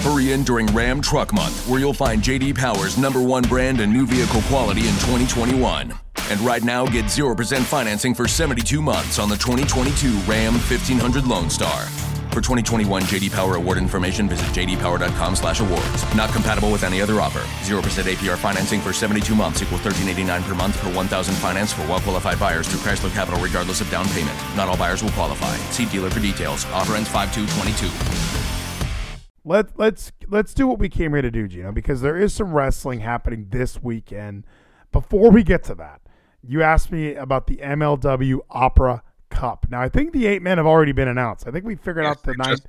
Hurry in during Ram Truck Month, where you'll find JD Power's number one brand and new vehicle quality in 2021. And right now, get 0% financing for 72 months on the 2022 Ram 1500 Lone Star. For 2021 JD Power award information, visit jdpower.com/awards. Not compatible with any other offer. 0% APR financing for 72 months equals 13.89 per month per 1,000 finance for well-qualified buyers through Chrysler Capital, regardless of down payment. Not all buyers will qualify. See dealer for details. Offer ends 5/2/22. Let let's let's do what we came here to do, Geno, because there is some wrestling happening this weekend. Before we get to that, you asked me about the MLW Opera Cup. Now I think the eight men have already been announced. I think we figured Yes, out the ninth.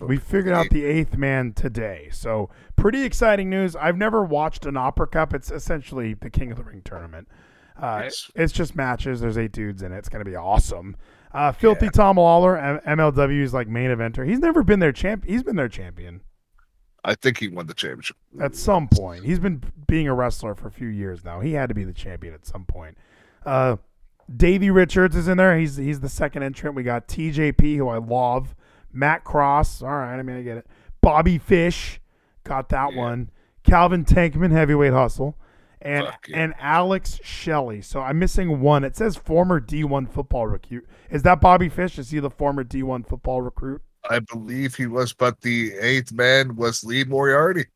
We figured out the eighth man today. So pretty exciting news. I've never watched an Opera Cup. It's essentially the King of the Ring tournament. Uh, Yes. It's just matches. There's eight dudes in it. It's going to be awesome. Uh, Filthy Tom Lawlor, M- MLW is like main eventer. He's never been their champ. He's been their champion I think he won the championship. at some point. He's been being a wrestler for a few years now. He had to be the champion at some point. Uh, Davey Richards is in there. He's he's the second entrant. We got TJP, who I love. Matt Cross. All right, I mean I get it. Bobby Fish, got that Yeah. one. Calvin Tankman, heavyweight hustle, and Fuck yeah. and Alex Shelley. So I'm missing one. It says former D1 football recruit. Is that Bobby Fish? Is he the former D1 football recruit? I believe he was, but the eighth man was Lee Moriarty.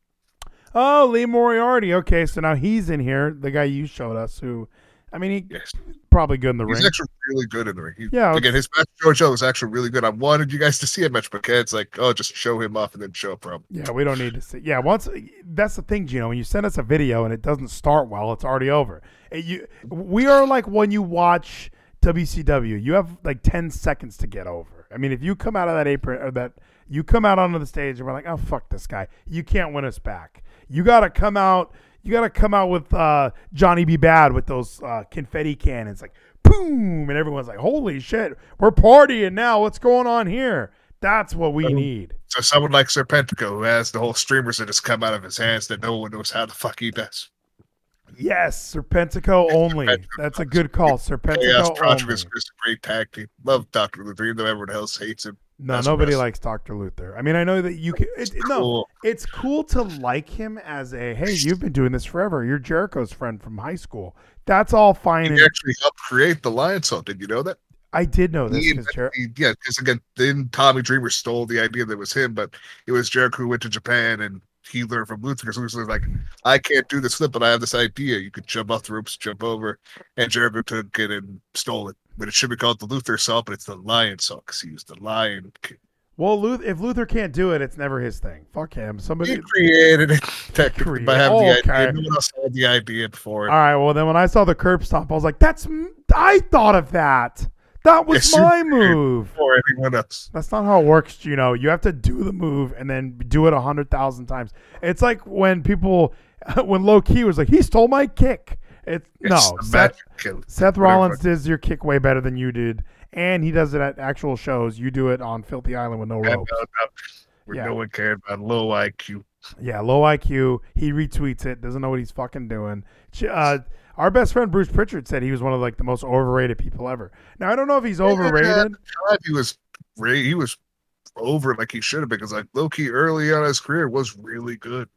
Oh, Lee Moriarty. Okay, so now he's in here. The guy you showed us, who, I mean, he Yes, probably good in the he's ring. He's actually really good in the ring. He, Yeah, again, his match with Joe was actually really good. I wanted you guys to see a match, but Ken's like, oh, just show him off and then show up from. Yeah, we don't need to see. Yeah, once that's the thing, Geno. When you send us a video and it doesn't start well, it's already over. It- you, we are like when you watch WCW. You have like ten seconds to get over. I mean, if you come out of that apron or that you come out onto the stage and we're like, oh fuck this guy, you can't win us back. You got to come out. You got to come out with uh, Johnny B. Badd with those uh, confetti cannons, like boom, and everyone's like, holy shit, we're partying now. What's going on here? That's what we need. So someone like Serpentico, who has the whole streamers that just come out of his hands that no one knows how the fuck he does. Yes, Serpentico only. Serpentico. That's a good call. Chaos Serpentico Project only. is is a great tag team. Love Dr. Luther, even though everyone else hates him. No, That's nobody likes Dr. Luther. I mean, I know that you can. It, no, Cool. it's cool to like him as a hey, you've been doing this forever. You're Jericho's friend from high school. That's all fine. He And actually helped create the Lionsault. Did you know that? I did know this He Jer- he- yeah, because again, then Tommy Dreamer stole the idea that it was him, but it was Jericho who went to Japan and he learned from Luther because Luther was like, I can't do this flip, but I have this idea. You could jump off the ropes, jump over, and Jericho took it and stole it. But it should be called the Luther song, but it's the Lionsault because he used the Lion. King. well, Luther, if Luther can't do it, it's never his thing. Fuck him. Somebody. He created it technically by having the okay. idea. No one else had the idea before. All right. Well, then when I saw the curb stomp, I was like, "That's I thought of that. That was Yes, my move." Before anyone else. That's not how it works, you know. You have to do the move and then do it a hundred thousand times. It's like when people, when Low Ki was like, he stole my kick. It's It's no. Seth. Seth Rollins does your kick way better than you did, and he does it at actual shows. You do it on Filthy Island with no And, ropes. uh, uh, where Yeah. no one cared about low IQ. Yeah, low IQ. He retweets it. Doesn't know what he's fucking doing. Uh, our best friend Bruce Prichard said he was one of like the most overrated people ever. Now I don't know if he's Yeah, overrated. he was he was over like he should have been because like Low Ki early on his career was really good.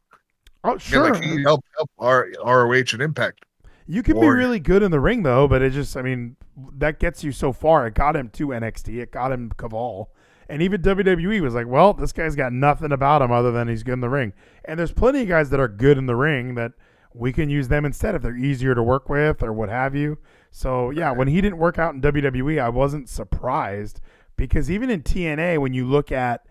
Oh Yeah, sure, like he helped help R- ROH and Impact. You can be really good in the ring though, but it just I mean that gets you so far. It got him to NXT. It got him Kaval. And even WWE was like, well, this guy's got nothing about him other than he's good in the ring. And there's plenty of guys that are good in the ring that we can use them instead if they're easier to work with or what have you. So yeah, when he didn't work out in WWE, I wasn't surprised because even in TNA, when you look at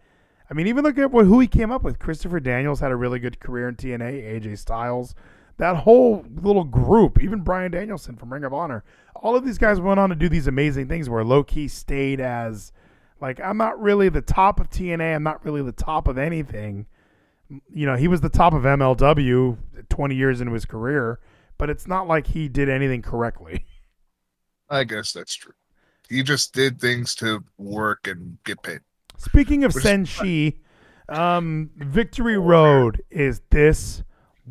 I mean, even look at what, who he came up with. Christopher Daniels had a really good career in TNA. AJ Styles, that whole little group, even Bryan Danielson from Ring of Honor, all of these guys went on to do these amazing things where Low Ki stayed as Like I'm not really the top of TNA. I'm not really the top of anything. You know, he was the top of MLW 20 years into his career, but it's not like he did anything correctly. I guess that's true. He just did things to work and get paid. Speaking of Senshi, um, Victory Road is this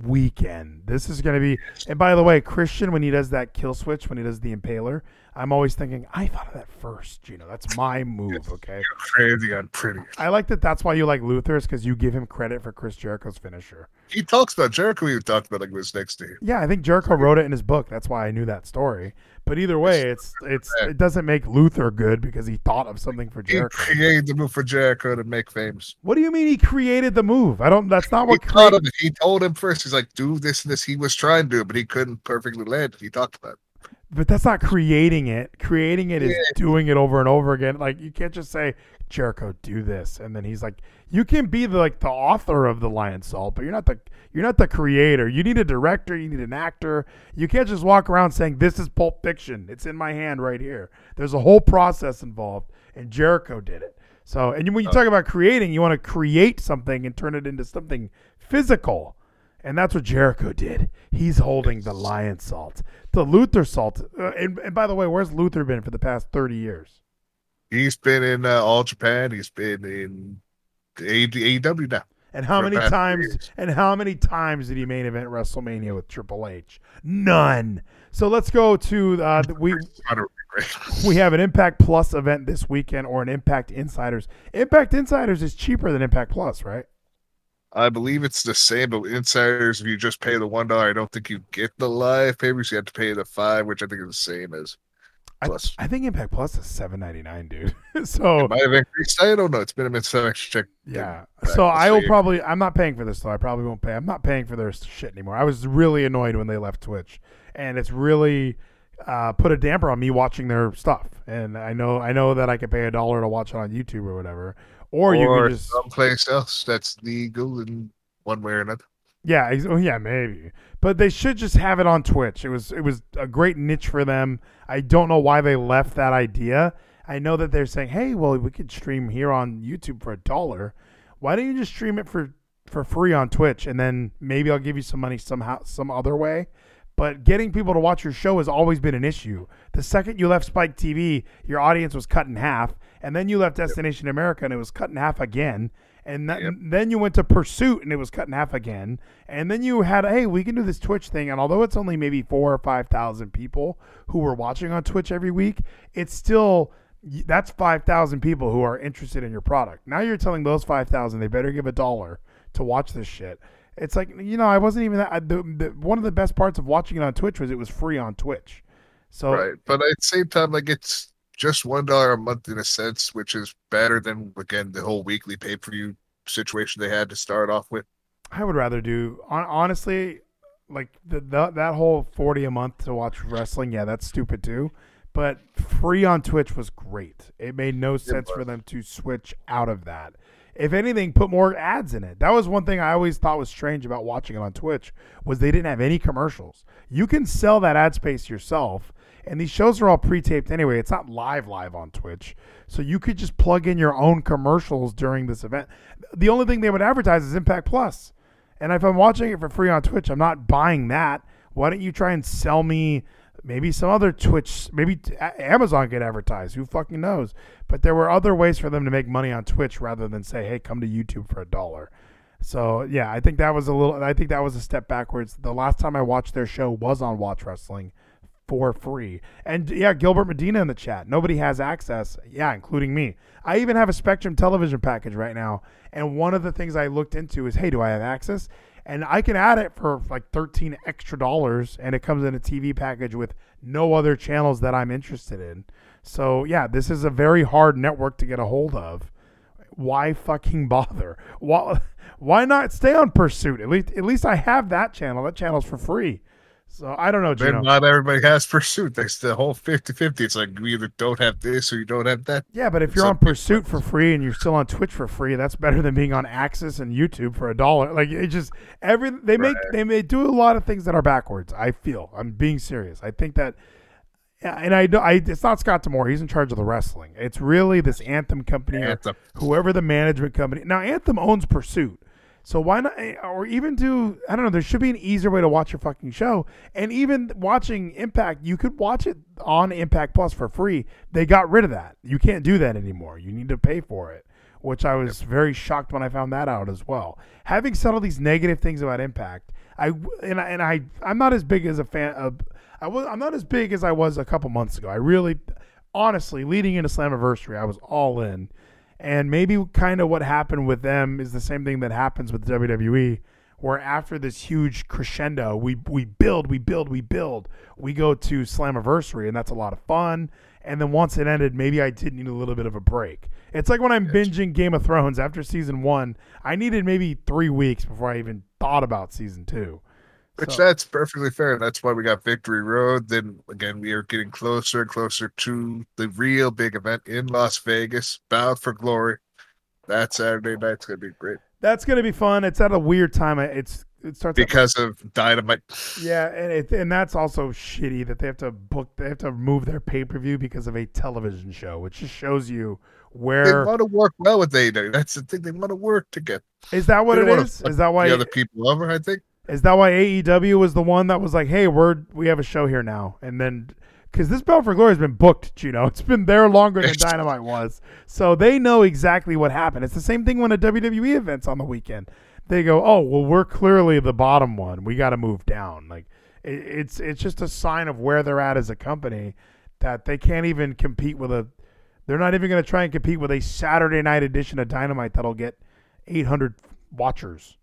weekend. This is going to be. And by the way, Christian, when he does that kill switch, when he does the Impaler, I'm always thinking, I thought of that first. You know, that's my move. Okay. Crazy on pretty. I like that. That's why you like Luther's because you give him credit for Chris Jericho's finisher. He talks about Jericho. He talked about like was next to him. Yeah, I think Jericho wrote it in his book. That's why I knew that story. But either way, it's it's it doesn't make Luther good because he thought of something for Jericho. He created the move for Jericho to make famous. What do you mean he created the move? I don't. That's not He what. thought Create, of. He told him first. He's like, "Do this and this." He was trying to but he couldn't perfectly land. He talked about. It. But that's not creating it. Creating it is Yeah. doing it over and over again. Like you can't just say Jericho do this and then he's like, you can be the like the author of the Lionsault, but you're not the you're not the creator. You need a director. You need an actor. You can't just walk around saying this is Pulp Fiction. It's in my hand right here. There's a whole process involved, and Jericho did it. So, and when you oh. talk about creating, you want to create something and turn it into something physical. And that's what Jericho did. He's holding the Lionsault, the Luther salt. Uh, and, and by the way, where's Luther been for the past 30 years? He's been in uh, All Japan. He's been in AEW now. And how many times years. and how many times did he main event WrestleMania with Triple H? None. So let's go to uh, we Thought it would be great. we have an Impact Plus event this weekend or an Impact Insiders. Impact Insiders is cheaper than Impact Plus, right? I believe it's the same, but insiders, if you just pay the one dollar, I don't think you get the live pay per You have to pay the five, which I think is the same as I, plus. I think Impact Plus is seven ninety nine, dude. so It might have increased. I don't know. It's been a minute since I actually checked. Yeah. So I will probably I'm not paying for this though. I probably won't pay. I'm not paying for their shit anymore. I was really annoyed when they left Twitch. And it's really uh, put a damper on me watching their stuff. And I know I know that I can pay a dollar to watch it on YouTube or whatever. Or, you or can just someplace else that's legal in one way or another. Yeah, ex- oh, yeah, maybe. But they should just have it on Twitch. It was it was a great niche for them. I don't know why they left that idea. I know that they're saying, "Hey, well, we could stream here on YouTube for a dollar. Why don't you just stream it for for free on Twitch and then maybe I'll give you some money somehow some other way?" But getting people to watch your show has always been an issue. The second you left Spike TV, your audience was cut in half, and then you left Destination America and it was cut in half again. And that, Yep. then you went to Pursuit and it was cut in half again. And then you had, hey, we can do this Twitch thing. And although it's only maybe four or 5,000 people who were watching on Twitch every week, it's still, that's 5,000 people who are interested in your product. Now you're telling those 5,000 they better give a dollar to watch this shit. It's like, you know, I wasn't even that. I, the, the, one of the best parts of watching it on Twitch was it was free on Twitch. So, Right. But at the same time, like it's just one dollar a month in a sense, which is better than again the whole weekly pay per view situation they had to start off with. I would rather do honestly, like the, the that whole forty a month to watch wrestling. Yeah, that's stupid too. But free on Twitch was great. It made no sense for them to switch out of that. If anything, put more ads in it. That was one thing I always thought was strange about watching it on Twitch was they didn't have any commercials. You can sell that ad space yourself, and these shows are all pre-taped anyway. It's not live live on Twitch, so you could just plug in your own commercials during this event. The only thing they would advertise is Impact And if I'm watching it for free on Twitch, I'm not buying that. Why don't you try and sell me maybe some other Twitch? Maybe Amazon could advertise. Who fucking knows? But there were other ways for them to make money on Twitch rather than say, "Hey, come to YouTube for a dollar." So yeah, I think that was a little. I think that was a step backwards. The last time I watched their show was on Watch Wrestling for free. And yeah, Gilbert Medina in the chat. Nobody has access. Yeah, including me. I even have a Spectrum television package right now. And one of the things I looked into is, hey, do I have access? And I can add it for like 13 extra dollars and it comes in a TV package with no other channels that I'm interested in. So, yeah, this is a very hard network to get a hold of. Why fucking bother? Why, why not stay on Pursuit? At least at least I have that channel. That channel's for free. So, I don't know, Then Geno. not everybody has pursuit. That's the whole 50-50. It's like you either don't have this or you don't have that. Yeah, but if you're on Pursuit for free and you're still on Twitch for free, that's better than being on AXS and YouTube for a dollar. Like it just every they make they may do a lot of things that are backwards. I feel I'm being serious. I think that and I, know I it's not Scott D'Amore. He's in charge of the wrestling. It's really this Anthem company, Anthem. whoever the management company. Now Anthem owns Pursuit, so why not? eh, Or even do I don't know. There should be an easier way to watch your fucking show. And even watching Impact, you could watch it on Impact Plus for free. They got rid of that. You can't do that anymore. You need to pay for it, which I was very shocked when I found that out as well. Having said all these negative things about Impact, I and I, and I I'm not as big as a fan of. I was I'm not as big as I was a couple months ago. I really, honestly, leading into Slammiversary, I was all in, and maybe kind of what happened with them is the same thing that happens with WWE, where after this huge crescendo, we we build, we build, we build, we go to Slammiversary, and that's a lot of fun. And then once it ended, maybe I did need a little bit of a break. It's like when I'm binging Game of Thrones after season one. I needed maybe three weeks before I even thought about season two. Which So- that's perfectly fair. That's why we got Victory Road. Then again, we are getting closer and closer to the real big event in Las Vegas, Bound for Glory. That Saturday night's gonna be great That's gonna be fun. It's at a weird time. It's it starts at because of Dynamite. Yeah, and it, and that's also shitty that they have to book they have to move their pay per view because of a television show, which just shows you where They want to work well with AEW. That's the thing. They want to work together. is that what They it is? Is that why the other people over? I think. Is that why AEW was the one that was like, hey, we're we have a show here now, and then because this Bound for Glory has been booked, you know, it's been there longer than Dynamite was, so they know exactly what happened. It's the same thing when a WWE event's on the weekend. They go, oh, well, we're clearly the bottom one. We got to move down. Like it, it's it's just a sign of where they're at as a company that they can't even compete with a. They're not even going to try and compete with a Saturday night edition of Dynamite that'll get 800 watchers.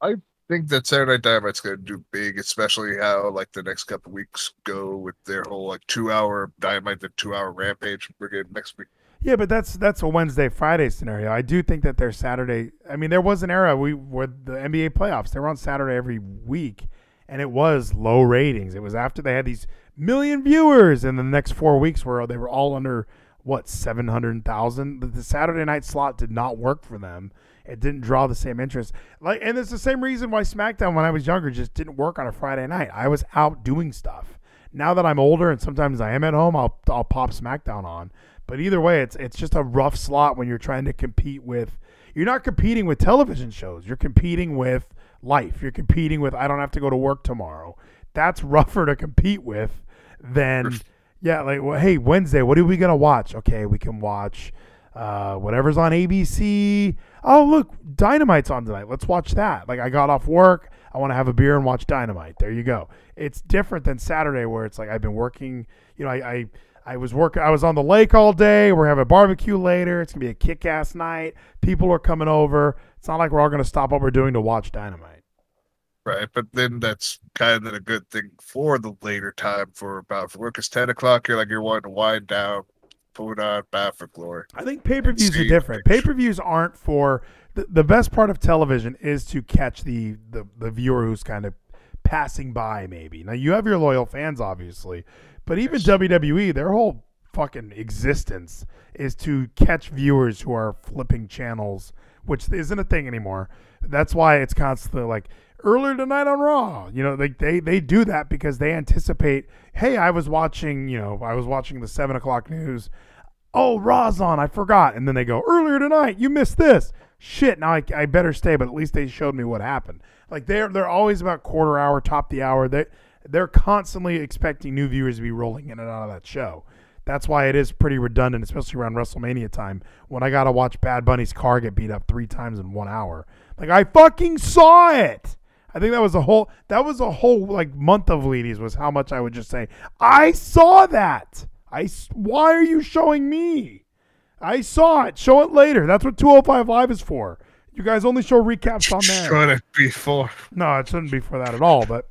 I think that Saturday Night Dynamite's going to do big, especially how like the next couple weeks go with their whole like two hour Dynamite, the two hour Rampage we're getting next week. Yeah, but that's that's a Wednesday Friday scenario. I do think that their Saturday. I mean, there was an era we where the NBA playoffs they were on Saturday every week, and it was low ratings. It was after they had these million viewers, and the next four weeks where they were all under what seven hundred thousand. The Saturday night slot did not work for them. It didn't draw the same interest. Like, and it's the same reason why SmackDown when I was younger just didn't work on a Friday night. I was out doing stuff. Now that I'm older and sometimes I am at home, I'll I'll pop SmackDown on. But either way, it's it's just a rough slot when you're trying to compete with. You're not competing with television shows. You're competing with life. You're competing with. I don't have to go to work tomorrow. That's rougher to compete with than yeah. Like well, hey, Wednesday, what are we gonna watch? Okay, we can watch uh, whatever's on ABC. Oh look, Dynamite's on tonight. Let's watch that. Like I got off work. I want to have a beer and watch Dynamite. There you go. It's different than Saturday where it's like I've been working. You know, I. I I was working. I was on the lake all day. We're having a barbecue later. It's gonna be a kick-ass night. People are coming over. It's not like we're all gonna stop what we're doing to watch Dynamite. Right, but then that's kind of a good thing for the later time for about for work. It's ten o'clock. You're like you're wanting to wind down, put on Bound for Glory. I think pay-per-views are different. Pay-per-views aren't for the, the best part of television is to catch the, the the viewer who's kind of passing by. Maybe now you have your loyal fans, obviously, but even WWE, their whole fucking existence is to catch viewers who are flipping channels, which isn't a thing anymore. That's why it's constantly like earlier tonight on Raw. You know, they, they they do that because they anticipate. Hey, I was watching. You know, I was watching the seven o'clock news. Oh, Raw's on. I forgot. And then they go earlier tonight. You missed this. Shit. Now I, I better stay. But at least they showed me what happened. Like they're they're always about quarter hour, top the hour. They they're constantly expecting new viewers to be rolling in and out of that show. That's why it is pretty redundant, especially around WrestleMania time when I got to watch Bad Bunny's car get beat up three times in one hour. Like I fucking saw it. I think that was a whole that was a whole like month of ladies was how much I would just say I saw that. I why are you showing me? I saw it. Show it later. That's what 205 Live is for. You guys only show recaps on there. Trying to be for No, it shouldn't be for that at all. But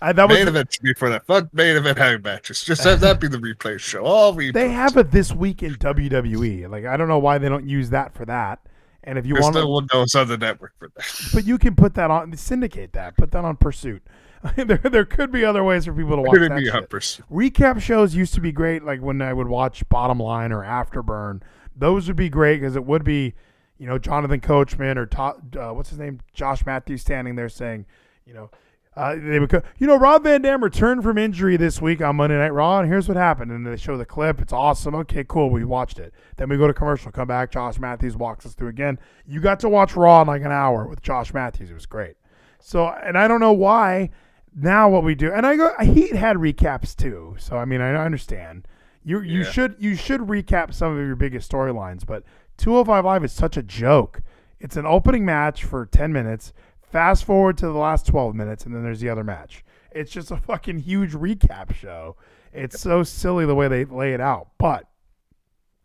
I, that was main event should be for that. Fuck main event having matches. Just have that be the replay show. All replay. they have it this week in WWE. Like I don't know why they don't use that for that. And if you There's want no to, one on the network for that. but you can put that on syndicate that. Put that on Pursuit. there, there could be other ways for people to watch Could that shit. Recap shows used to be great like when i would watch bottom line or afterburn those would be great because it would be you know jonathan coachman or Todd, uh, what's his name josh matthews standing there saying you know Uh, they would co- you know, Rob Van Dam returned from injury this week on Monday Night Raw, and here's what happened. And they show the clip. It's awesome. Okay, cool. We watched it. Then we go to commercial. Come back. Josh Matthews walks us through again. You got to watch Raw in like an hour with Josh Matthews. It was great. So, and I don't know why. Now what we do, and I go. Heat had recaps too. So I mean, I understand. You you Yeah. should you should recap some of your biggest storylines, but 205 Live is such a joke. It's an opening match for 10 minutes. Fast forward to the last 12 minutes, and then there's the other match. It's just a fucking huge recap show. It's so silly the way they lay it out. But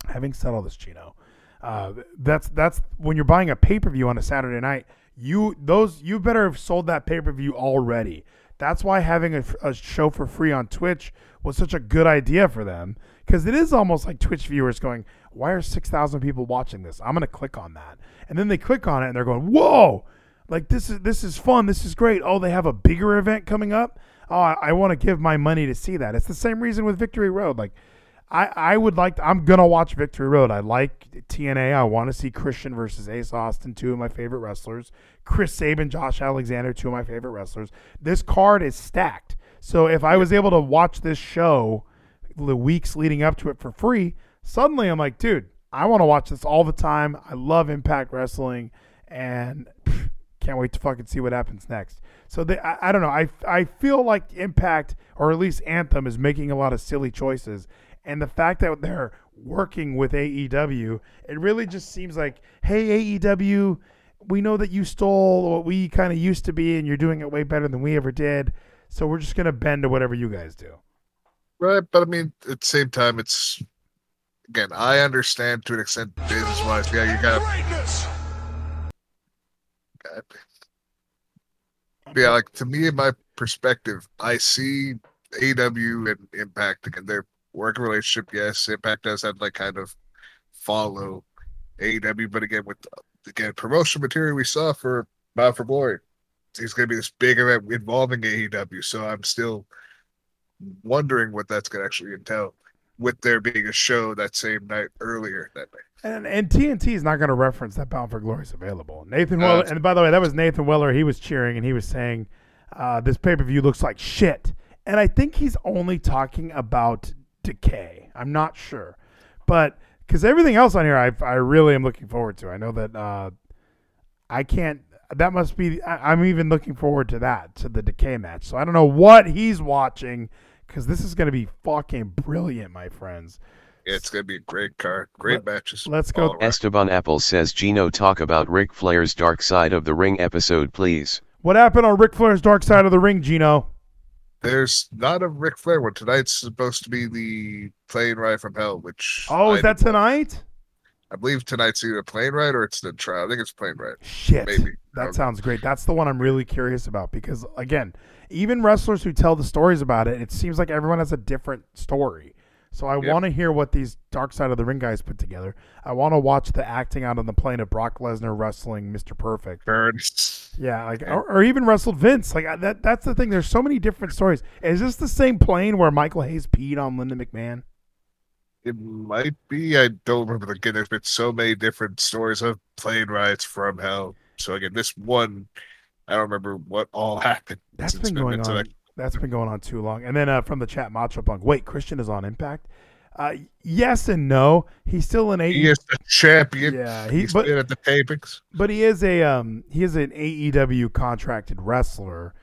having said all this, Geno, uh, that's that's when you're buying a pay per view on a Saturday night. You those you better have sold that pay per view already. That's why having a, a show for free on Twitch was such a good idea for them because it is almost like Twitch viewers going, "Why are six thousand people watching this? I'm gonna click on that," and then they click on it and they're going, "Whoa!" Like this is this is fun. This is great. Oh, they have a bigger event coming up. Oh, I, I want to give my money to see that. It's the same reason with Victory Road. Like I, I would like. To, I'm gonna watch Victory Road. I like TNA. I want to see Christian versus Ace Austin, two of my favorite wrestlers. Chris Sabin, Josh Alexander, two of my favorite wrestlers. This card is stacked. So if I was able to watch this show the weeks leading up to it for free, suddenly I'm like, dude, I want to watch this all the time. I love Impact Wrestling, and can't wait to fucking see what happens next. So they, I, I don't know. I I feel like Impact or at least Anthem is making a lot of silly choices, and the fact that they're working with AEW, it really just seems like, hey AEW, we know that you stole what we kind of used to be, and you're doing it way better than we ever did. So we're just gonna bend to whatever you guys do. Right, but I mean, at the same time, it's again, I understand to an extent business wise. Yeah, you got. Yeah, like to me, in my perspective, I see AW and Impact again. Their working relationship, yes, Impact does have like kind of follow AW, but again, with again promotion material we saw for Bound for Glory, it's going to be this big event involving AEW. So I'm still wondering what that's going to actually entail with there being a show that same night earlier that night. And and TNT is not going to reference that Bound for Glory is available. Nathan Uh, Weller, and by the way, that was Nathan Weller. He was cheering and he was saying, uh, "This pay per view looks like shit." And I think he's only talking about Decay. I'm not sure, but because everything else on here, I I really am looking forward to. I know that uh, I can't. That must be. I, I'm even looking forward to that to the Decay match. So I don't know what he's watching because this is going to be fucking brilliant, my friends. Yeah, it's going to be a great card, great matches. let's go- around. Esteban Apple says Geno talk about Ric Flair's Dark Side of the Ring episode please. What happened on Ric Flair's Dark Side of the Ring, Geno? There's not a Ric Flair one tonight's supposed to be the plane ride from hell, which Oh, is I, that tonight? I believe tonight's either a plane ride or it's the trial. I think it's plane ride. Shit. Maybe. That sounds great. That's the one I'm really curious about because, again, even wrestlers who tell the stories about it, it seems like everyone has a different story. So I Yep. want to hear what these Dark Side of the Ring guys put together. I want to watch the acting out on the plane of Brock Lesnar wrestling Mr. Perfect. Burns. Yeah, like or, or even wrestled Vince. Like I- that. That's the thing. There's so many different stories. Is this the same plane where Michael Hayes peed on Linda McMahon? It might be. I don't remember. Again, there's been so many different stories of plane rides from hell. So again, this one, I don't remember what all happened. That's been going on. That's been going on too long. And then uh, from the chat, Macho Punk. Wait, Christian is on Impact. Uh, yes and no. He's still an he AEW, is the champion. Yeah, he- he's but- been at the tapings. but he is a um, he is an AEW contracted wrestler.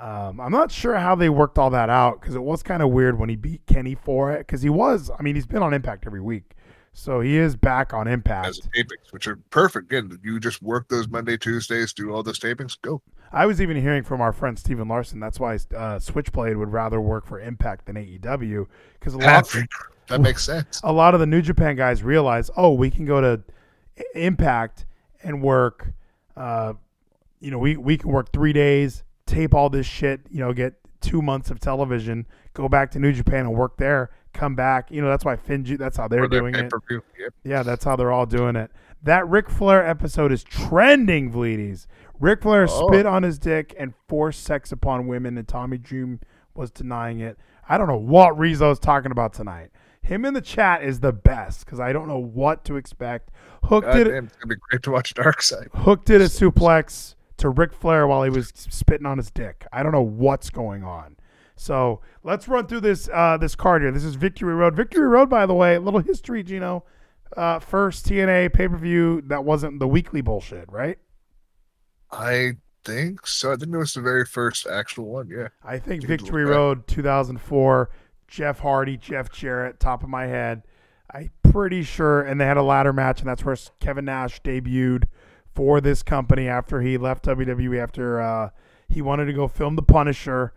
Um, I'm not sure how they worked all that out because it was kind of weird when he beat Kenny for it because he was. I mean, he's been on Impact every week, so he is back on Impact. as tapings, which are perfect. Again, you just work those Monday, Tuesdays, do all those tapings, go. I was even hearing from our friend Steven Larson. That's why uh, Switchblade would rather work for Impact than AEW because a lot. that makes sense. a lot of the New Japan guys realize, oh, we can go to Impact and work. Uh, you know, we we can work three days, tape all this shit. You know, get two months of television, go back to New Japan and work there, come back. You know, that's why Finju. That's how they're doing it. Yep. Yeah, that's how they're all doing it. That Ric Flair episode is trending, Vleeties. Ric Flair Oh. spit on his dick and forced sex upon women, and Tommy Dream was denying it. I don't know what Rizzo's talking about tonight. Him in the chat is the best because I don't know what to expect. Hook God did damn, it's gonna be great to watch Dark Side. Hook did a suplex. to Ric Flair while he was spitting on his dick. I don't know what's going on. So let's run through this uh, this card here. This is Victory Road. Victory Road, by the way, a little history, Geno. Uh, first TNA pay per view that wasn't the weekly bullshit, right? I think so. I think it was the very first actual one. Yeah. I think Dude, Victory. Road 2004, Jeff Hardy, Jeff Jarrett, top of my head. I'm pretty sure, and they had a ladder match, and that's where Kevin Nash debuted for this company after he left WWE after uh, he wanted to go film The Punisher.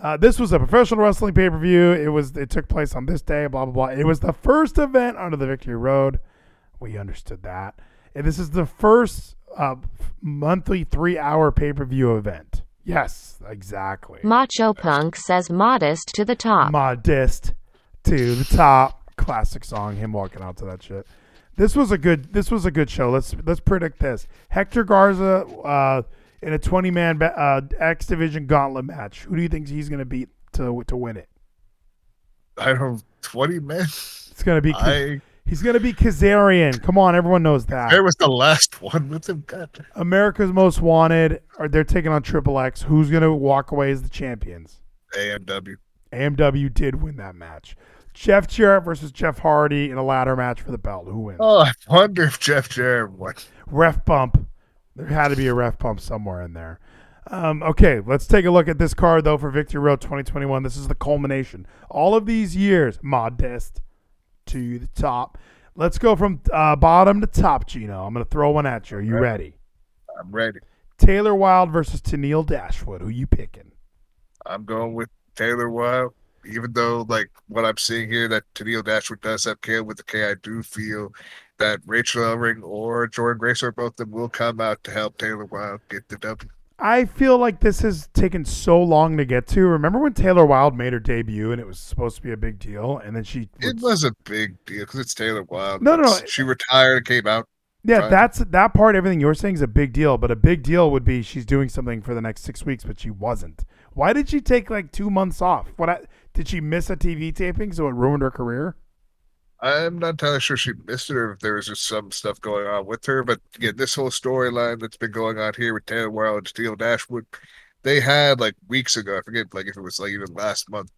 Uh, this was a professional wrestling pay per view. It was it took place on this day. Blah blah blah. It was the first event under the Victory Road. We understood that, and this is the first uh, monthly three hour pay per view event. Yes, exactly. Macho Punk says modest to the top. Modest to the top. Classic song. Him walking out to that shit. This was a good. This was a good show. Let's let's predict this. Hector Garza uh, in a twenty man uh, X Division Gauntlet match. Who do you think he's going to beat to to win it? I don't. Twenty men. It's going to be. I. he's going to be Kazarian. Come on, everyone knows that. There was the last one with him. God. America's Most Wanted. Or they're taking on Triple X. Who's going to walk away as the champions? AMW. AMW did win that match. Jeff Jarrett versus Jeff Hardy in a ladder match for the belt. Who wins? Oh, I wonder if Jeff Jarrett won. ref bump. There had to be a ref pump somewhere in there. Um, okay, let's take a look at this card though for Victory Road 2021. This is the culmination. All of these years, modest to the top. Let's go from uh, bottom to top, Geno. I'm going to throw one at you. Are you Okay. ready? I'm ready. Taylor Wilde versus Tennille Dashwood. Who you picking? I'm going with Taylor Wilde. Even though, like, what I'm seeing here, that Tennille Dashwood does have Kale with the K, I do feel that Rachel Ellering or Jordynne Grace or both of them will come out to help Taylor Wilde get the W. I feel like this has taken so long to get to. Remember when Taylor Wilde made her debut and it was supposed to be a big deal, and then she It was a big deal because it's Taylor Wilde. No, no, no. She retired and came out. Yeah, that's that part. Everything you're saying is a big deal, but a big deal would be she's doing something for the next six weeks, but she wasn't. Why did she take like two months off? What I, did she miss a TV taping so it ruined her career? I'm not entirely sure she missed it or if there was just some stuff going on with her. But again, this whole storyline that's been going on here with Taylor Wilde and Steel Dashwood, they had like weeks ago, I forget like if it was like even last month,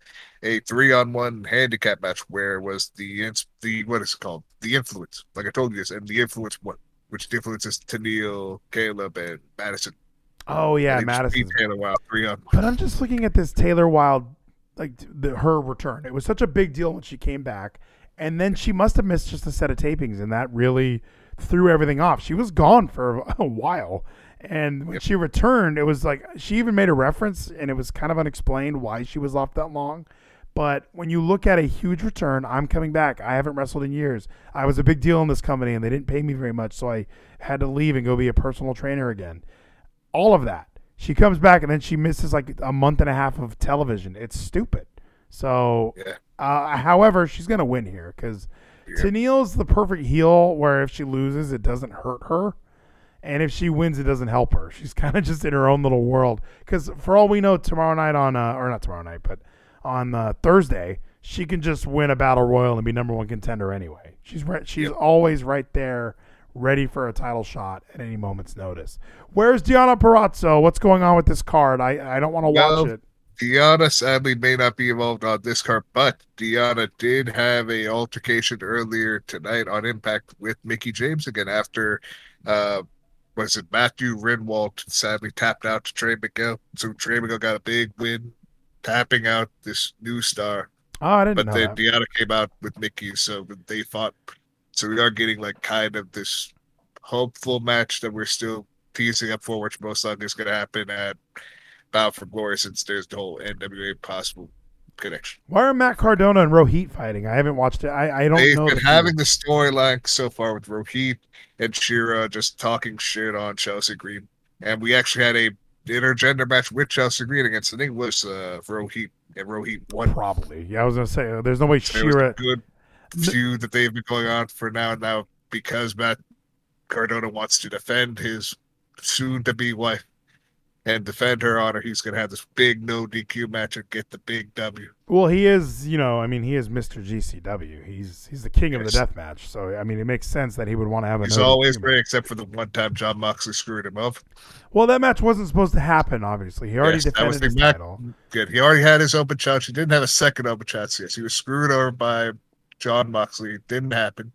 a three on one handicap match where was the the what is it called? The influence. Like I told you this, and the influence what which the influence is Tennille, Kaleb, and Madison. Oh yeah, And they just Madison. Taylor Wilde three on one. But I'm just looking at this Taylor Wilde, like the, her return. It was such a big deal when she came back, and then she must have missed just a set of tapings, and that really threw everything off. She was gone for a while, and when she returned, it was like she even made a reference, and it was kind of unexplained why she was off that long. But when you look at a huge return, I'm coming back. I haven't wrestled in years. I was a big deal in this company, and they didn't pay me very much, so I had to leave and go be a personal trainer again all of that. She comes back and then she misses like a month and a half of television. It's stupid. So, Yeah. Uh, however, she's gonna win here because Yeah. Tennille's the perfect heel. Where if she loses, it doesn't hurt her, and if she wins, it doesn't help her. She's kind of just in her own little world. Because for all we know, tomorrow night on uh, or not tomorrow night, but on uh, Thursday, she can just win a battle royal and be number one contender anyway. She's right. She's Yep. always right there, ready for a title shot at any moment's notice. Where's Deonna Purrazzo? What's going on with this card? I I don't want to watch it. Deonna sadly may not be involved on this card, but Deonna did have a altercation earlier tonight on Impact with Mickie James again after uh was it Matthew Rehwoldt sadly tapped out to Trey Miguel. So Trey Miguel got a big win, tapping out this new star. Oh, I didn't But know then that. Deonna came out with Mickie, so they fought. So we are getting like kind of this hopeful match that we're still teasing up for, which most likely is going to happen at Bound for Glory, since there's the whole NWA possible connection. Why are Matt Cardona and Rohit fighting? I haven't watched it. I, I don't They've know. been having the storyline so far with Rohit and Shera just talking shit on Chelsea Green, and we actually had a intergender match with Chelsea Green against it was uh, Rohit, and Rohit won. Probably. Yeah, I was gonna say. uh, There's no way a Shera. good feud that they've been going on for now and now because Matt Cardona wants to defend his soon to be wife. And defend her honor, he's going to have this big no DQ match and get the big W. Well, he is, you know, I mean, he is Mr. GCW. He's he's the king of the death match. So I mean, it makes sense that he would want to have a. He's no always great, except for the one time John Moxley screwed him up. Well, that match wasn't supposed to happen. Obviously, he already Yes, that was defended his match. title. Good. He already had his open challenge. He didn't have a second open challenge. Yes, he was screwed over by John Moxley. It didn't happen.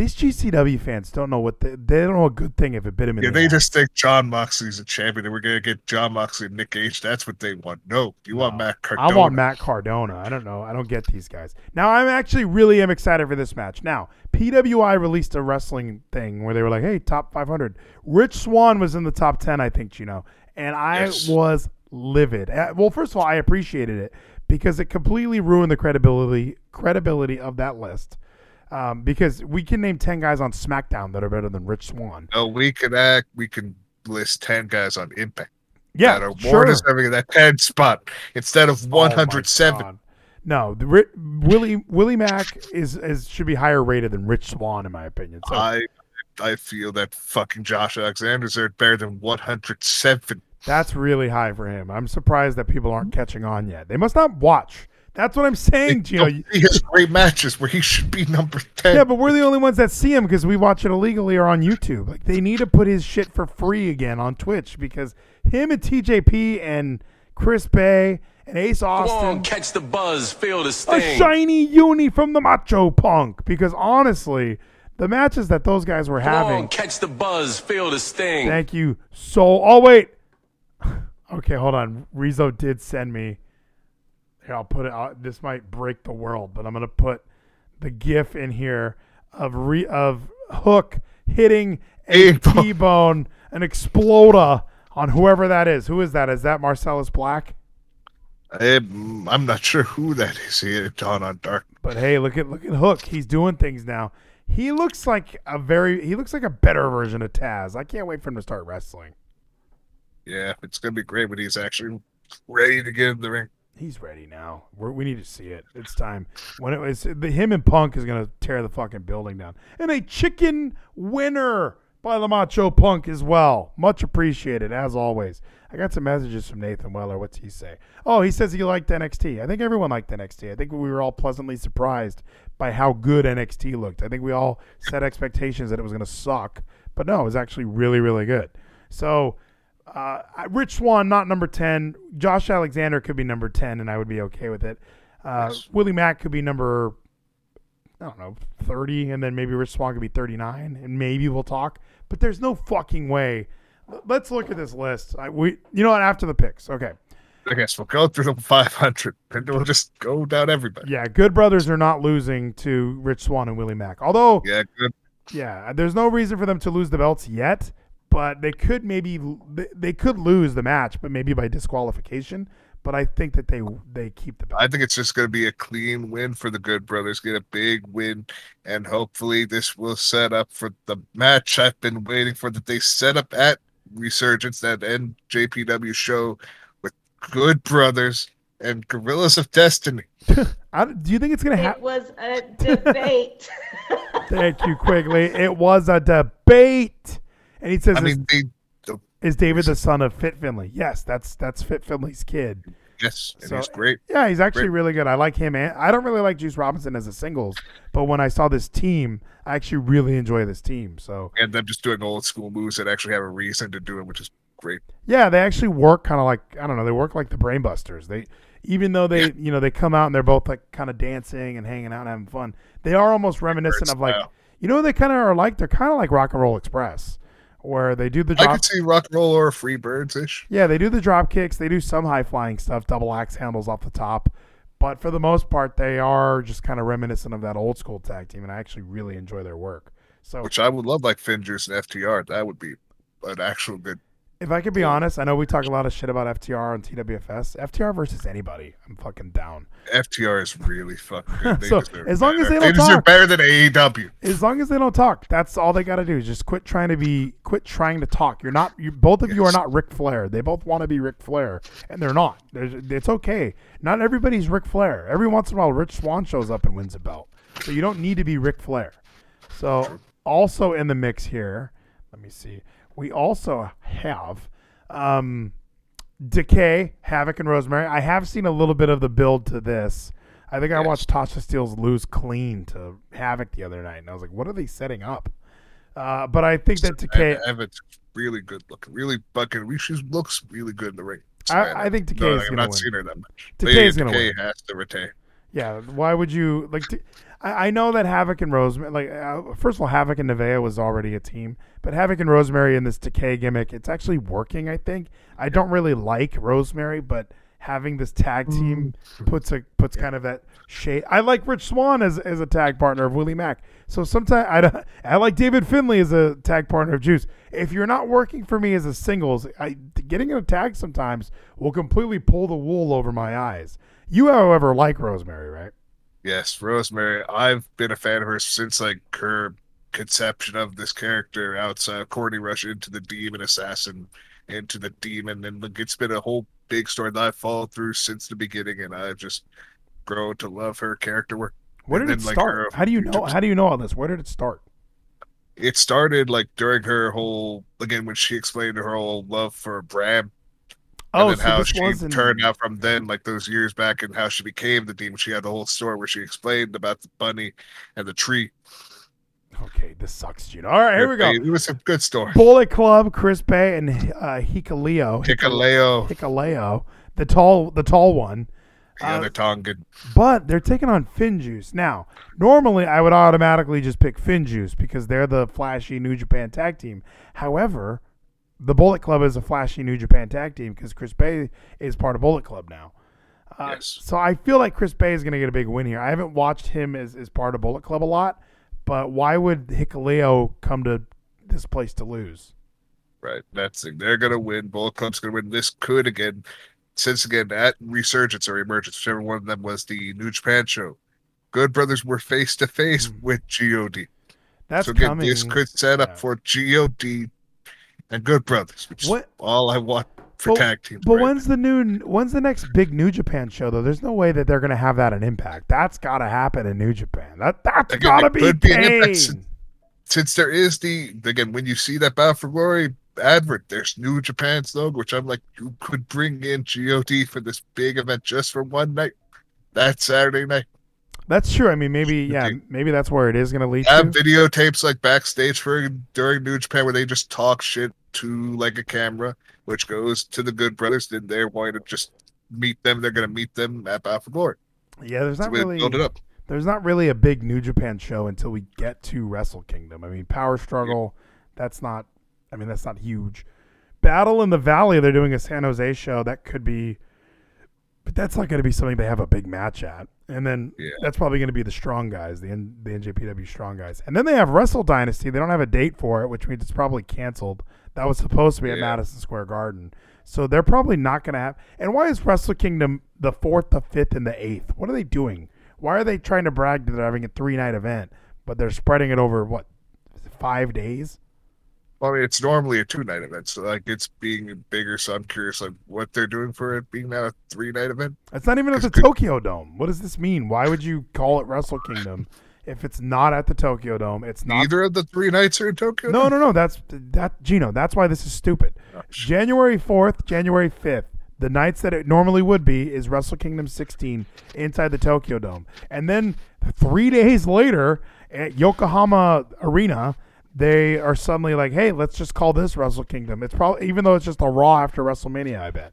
These GCW fans don't know what they, they don't know a good thing if it bit him in Yeah, the they ass. just think John Moxley's a champion and we're going to get John Moxley and Nick Gage. That's what they want. No, you want No. Matt Cardona. I want Matt Cardona. I don't know. I don't get these guys. Now I'm actually really am excited for this match. Now PWI released a wrestling thing where they were like, "Hey, top 500." Rich Swann was in the top 10, I think, you know, and I Yes. was livid. Uh, Well, first of all, I appreciated it because it completely ruined the credibility credibility of that list. Um, because we can name 10 guys on SmackDown that are better than Rich Swann. No, we can act. We can list 10 guys on Impact Yeah, that are sure. more deserving of that 10 spot instead of Oh 107. God. No, the Ri- Willie Willie Mack is, is should be higher rated than Rich Swann in my opinion. So I I feel that fucking Josh Alexander's are better than 107. that's really high for him. I'm surprised that people aren't catching on yet. They must not watch. That's what I'm saying, Geno. You- he has great matches where he should be number 10. Yeah, but we're the only ones that see him because we watch it illegally or on YouTube. Like they need to put his shit for free again on Twitch because him and TJP and Chris Bey and Ace Austin. on, catch the buzz, feel the a sting. shiny uni from the Macho Punk. Because honestly, the matches that those guys were having. on, catch the buzz, feel the sting. Thank you so. Oh wait. Okay, hold on. Rizzo did send me. Here, I'll put it. Uh, this might break the world, but I'm gonna put the GIF in here of re of Hook hitting a A-bone. T-bone, an exploda on whoever that is. Who is that? Is that Marcellus Black? I'm, I'm not sure who that is. He had Dawn on Dark. But hey, look at look at Hook. He's doing things now. He looks like a very he looks like a better version of Taz. I can't wait for him to start wrestling. Yeah, it's going to be great when he's actually ready to get in the ring. He's ready now. We're, we need to see it. It's time. When it was the him and Punk is gonna tear the fucking building down. And a chicken winner by the Macho Punk as well. Much appreciated as always. I got some messages from Nathan Weller. What's he say? Oh, he says he liked NXT. I think everyone liked NXT. I think we were all pleasantly surprised by how good NXT looked. I think we all set expectations that it was gonna suck, but no, it was actually really, really good. So uh, Rich Swann, not number 10. Josh Alexander could be number 10, and I would be okay with it. Uh, Yes. Willie Mack could be number, I don't know, 30, and then maybe Rich Swann could be 39, and maybe we'll talk. But there's no fucking way. Let's look at this list. I, we, You know what? After the picks. Okay. I guess we'll go through the 500 and we'll just go down everybody. Yeah, Good Brothers are not losing to Rich Swann and Willie Mack. Although, Yeah, good. Yeah, there's no reason for them to lose the belts yet, but they could maybe they, they could lose the match, but maybe by disqualification. But I think that they they keep the belt. I think it's just going to be a clean win for the Good Brothers. Get a big win, and hopefully this will set up for the match I've been waiting for that they set up at Resurgence that end JPW show with Good Brothers and Guerillas of Destiny. I, do you think it's gonna It happen? was a debate. Thank you, Quigley. It was a debate, and he says, I is, mean, they, "Is David the son of Fit Finlay?" Yes, that's that's Fit Finlay's kid. yes, and So- he's great. Yeah, he's actually Great. really good. I like him, and I don't really like Juice Robinson as a singles, but when I saw this team, I actually really enjoy this team. So And them just doing old school moves that actually have a reason to do it, which is great. Yeah, they actually work kind of like I don't know. They work like the Brainbusters. They even though they you know they come out and they're both like kind of dancing and hanging out and having fun. They are almost reminiscent of like you know what they kind of are like. They're kind of like Rock and Roll Express, where they do the I could see rock and roll or free birds ish. Yeah, they do the drop kicks. They do some high flying stuff, double axe handles off the top. But for the most part, they are just kind of reminiscent of that old school tag team, and I actually really enjoy their work. So which I would love like Finjuice and FTR. That would be an actual good. If I could be honest, I know we talk a lot of shit about FTR and TWFS. FTR versus anybody, I'm fucking down. FTR is really fucking good. They So, as long as they don't deserve talk- better than AEW. As long as they don't talk, that's all they got to do. Is just quit trying to be, quit trying to talk. You're not, you both of you are not Ric Flair. They both want to be Ric Flair, and they're not. There's, it's okay. Not everybody's Ric Flair. Every once in a while, Rich Swann shows up and wins a belt. So you don't need to be Ric Flair. So also in the mix here, let me see. We also have um, Decay, Havok, and Rosemary. I have seen a little bit of the build to this. I think I watched Tasha Steelz lose clean to Havok the other night, and I was like, "What are they setting up?" Uh, but I think that Decay, Evans really good looking, really bucking. We- She looks really good in the ring. I- I think Decay No, is I've gonna not win. seen her that much. Decay is gonna Decay win. has to retain. Yeah. Why would you like? To, I, I know that Havok and Rosemary, like, uh, first of all, Havok and Nevaeh was already a team, but Havok and Rosemary in this Decay gimmick, it's actually working. I think. I don't really like Rosemary, but having this tag team puts a puts kind of that shade. I like Rich Swann as as a tag partner of Willie Mack. So sometimes I don't- I like David Finlay as a tag partner of Juice. If you're not working for me as a singles, I getting in a tag sometimes will completely pull the wool over my eyes. You, however, like Rosemary, right? Yes, Rosemary. I've been a fan of her since like her conception of this character outside of Courtney Rush into the demon assassin, into the demon, and like, it's been a whole big story that I've followed through since the beginning, and I've just grown to love her character work. Where did it like, start? How do you know? How do you know all this? Where did it start? it started like during her whole again when she explained her whole love for Bram. Oh, and so how she wasn't- turned out from then, like those years back, and how she became the demon. She had the whole story where she explained about the bunny and the tree. Okay, this sucks, Gino. All right, here we go. It was a good story. Bullet Club, Chris Bey, and uh, Hikuleo. Hikuleo, Hikuleo, the tall, the tall one. the Uh, other Tongan. But they're taking on Finjuice. Now, normally I would automatically just pick Finjuice because they're the flashy New Japan tag team. However, the Bullet Club is a flashy New Japan tag team because Chris Bey is part of Bullet Club now. Uh, Yes. So I feel like Chris Bey is going to get a big win here. I haven't watched him as, as part of Bullet Club a lot, but why would Hikuleo come to this place to lose? Right. That's it. They're gonna win. Bullet Club's gonna win. This could again, since again at Resurgence or Emergence, whichever one of them was the New Japan show. Good Brothers were face to face with God. That's so again, coming. this could set up Yeah. for God and Good Brothers, which What- is all I want for But- tag team. But right when's the new? When's the next big New Japan show though? There's no way that they're gonna have that an impact. That's gotta happen in New Japan. That that's Again, gotta be be pain. since- since there is the again when you see that Battle for Glory advert, there's New Japan's logo, which I'm like, you could bring in God for this big event just for one night. That Saturday night. That's true. I mean, maybe yeah, maybe that's where it is gonna lead Have to. videotapes like backstage for during New Japan where they just talk shit to like a camera, which goes to the Good Brothers. Then they're going to just meet them. They're going to meet them at Battle for Glory. Yeah, there's not the to really build it up. there's not really a big New Japan show until we get to Wrestle Kingdom. I mean, Power Struggle, that's not. I mean, that's not huge. Battle in the Valley, they're doing a San Jose show. That could be, but that's not going to be something they have a big match at. And then Yeah. that's probably going to be the Strong Guys, the N, the NJPW Strong Guys. And then they have Wrestle Dynasty. They don't have a date for it, which means it's probably canceled. That was supposed to be at Yeah. Madison Square Garden. So they're probably not going to have. And why is Wrestle Kingdom the fourth, the fifth, and the eighth? What are they doing? Why are they trying to brag that they're having a three night event, but they're spreading it over what five days? Well, I mean, it's normally a two night event, so like it's being bigger. So I'm curious, like what they're doing for it being now a three night event. It's not even at the Tokyo Dome. What does this mean? Why would you call it Wrestle Kingdom if it's not at the Tokyo Dome? It's not. Neither of the three nights are in Tokyo. No, no, no. That's that Gino. That's why this is stupid. Oh, January fourth, January fifth, the nights that it normally would be is Wrestle Kingdom 16 inside the Tokyo Dome, and then three days later at Yokohama Arena. They are suddenly like, "Hey, let's just call this Wrestle Kingdom." It's probably even though it's just a Raw after WrestleMania. I bet.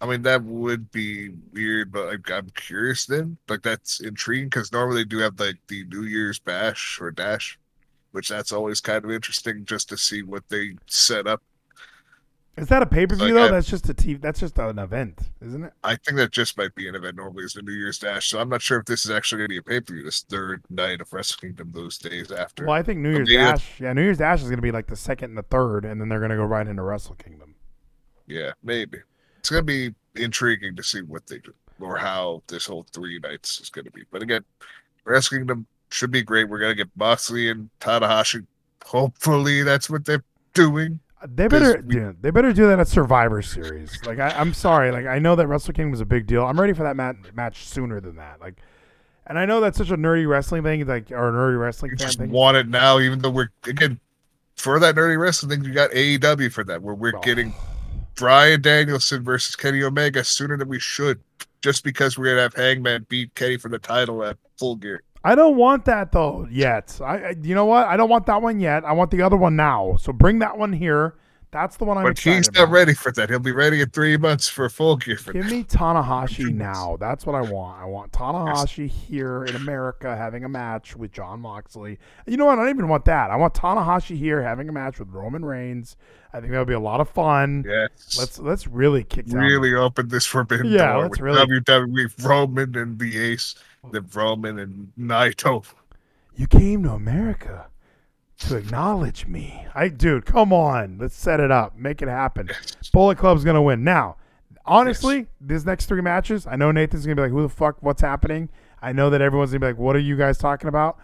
I mean that would be weird, but I'm curious then. Like that's intriguing because normally they do have like the New Year's bash or dash, which that's always kind of interesting just to see what they set up. Is that a pay per view Like, though? I- that's just a TV. That's just an event, isn't it? I think that just might be an event normally is the New Year's dash. So I'm not sure if this is actually going to be a pay per view this third night of Wrestle Kingdom those days after. Well, I think New Year's Dash. Yeah, New Year's Dash is going to be like the second and the third, and then they're going to go right into Wrestle Kingdom. Yeah, maybe it's going to be intriguing to see what they do or how this whole three nights is going to be. But again, Wrestle Kingdom should be great. We're going to get Moxley and Tanahashi. Hopefully, that's what they're doing. They better, we- yeah, they better do that at Survivor Series. Like, I, I'm sorry, like I know that Wrestle Kingdom was a big deal. I'm ready for that mat- match sooner than that. Like, and I know that's such a nerdy wrestling thing, like or a nerdy wrestling just thing. want it now, even though we're again for that nerdy wrestling thing. You got AEW for that, where we're Oh. getting Bryan Danielson versus Kenny Omega sooner than we should, just because we're gonna have Hangman beat Kenny for the title at Full Gear. I don't want that though yet. I, I you know what? I don't want that one yet. I want the other one now. So bring that one here. That's the one I'm But he's about. not ready for that. He'll be ready in three months for Full Gear. For Give that. me Tanahashi now. That's what I want. I want Tanahashi here in America having a match with Jon Moxley. You know what? I don't even want that. I want Tanahashi here having a match with Roman Reigns. I think that would be a lot of fun. Yes. Let's let's really kick down. really open this forbidden Yeah, door with really- WWE Roman and the Ace, the Roman and Naito. You came to America to acknowledge me. I dude, come on. Let's set it up. Make it happen. Bullet Club's gonna win. Now, honestly, these next three matches, I know Nathan's gonna be like, Who the fuck? What's happening? I know that everyone's gonna be like, What are you guys talking about?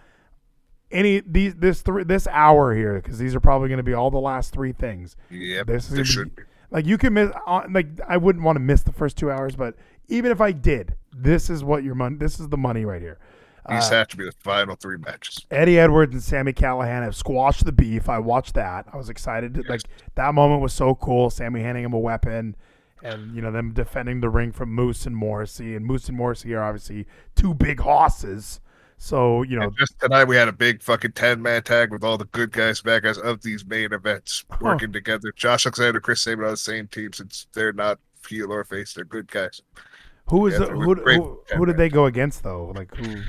Any these this three this hour here, because these are probably gonna be all the last three things. Yeah, This is they should be, be. Like you can miss uh, like I wouldn't want to miss the first two hours, but even if I did, this is what your money this is the money right here. These Uh, have to be the final three matches. Eddie Edwards and Sami Callihan have squashed the beef. I watched that. I was excited. To, Like that moment was so cool. Sammy handing him a weapon, and you know them defending the ring from Moose and Morrissey. And Moose and Morrissey are obviously two big hosses. So you know, And just tonight we had a big fucking ten man tag with all the good guys, bad guys of these main events working together. Josh Alexander, Chris Sabin on the same team since they're not heel or face, they're good guys. Who is yeah, the, who, who, who did they go against though? Like who?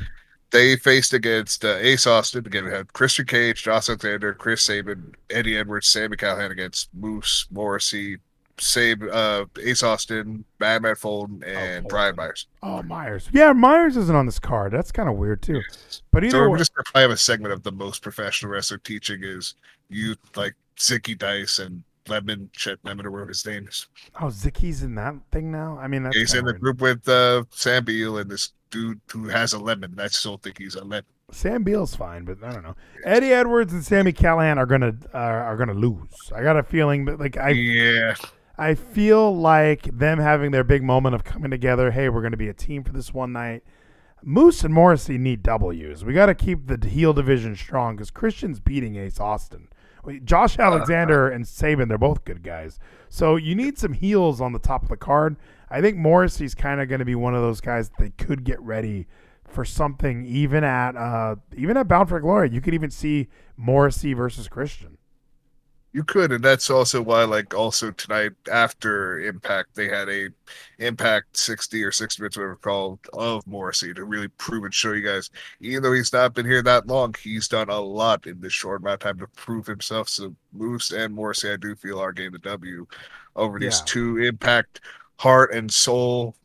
They faced against uh, Ace Austin. Again, we had Christian Cage, Josh Alexander, Chris Sabin, Eddie Edwards, Sami Callihan against Moose, Morrissey, Sab, uh, Ace Austin, Bad Madman Fulton, and Brian Myers. Oh, Myers. Yeah, Myers isn't on this card. That's kind of weird too. But either So we're way, just gonna probably have a segment of the most professional wrestler teaching is you like Zicky Dice and Lemon Chet Lemon or whatever his name is. oh, Zicky's in that thing now. I mean, that's He's in the weird. group with uh, Sam Beale and this dude who has a lemon. I still think he's a lemon. Sam Beale's fine, but I don't know. Eddie Edwards and Sami Callihan are gonna are, are gonna lose. I got a feeling that like I Yeah. I feel like them having their big moment of coming together. Hey, we're gonna be a team for this one night. Moose and Morrissey need W's. We got to keep the heel division strong because Christian's beating Ace Austin. Josh Alexander and Sabin, they're both good guys. So you need some heels on the top of the card. I think Morrissey's kind of going to be one of those guys that they could get ready for something even at uh even at Bound for Glory. You could even see Morrissey versus Christian. You could, and that's also why, like, also tonight after Impact, they had a Impact 60 or 60 minutes, whatever called, of Morrissey to really prove and show you guys. Even though he's not been here that long, he's done a lot in this short amount of time to prove himself. So Moose and Morrissey, I do feel, are getting the W over these Yeah. two Impact heart and soul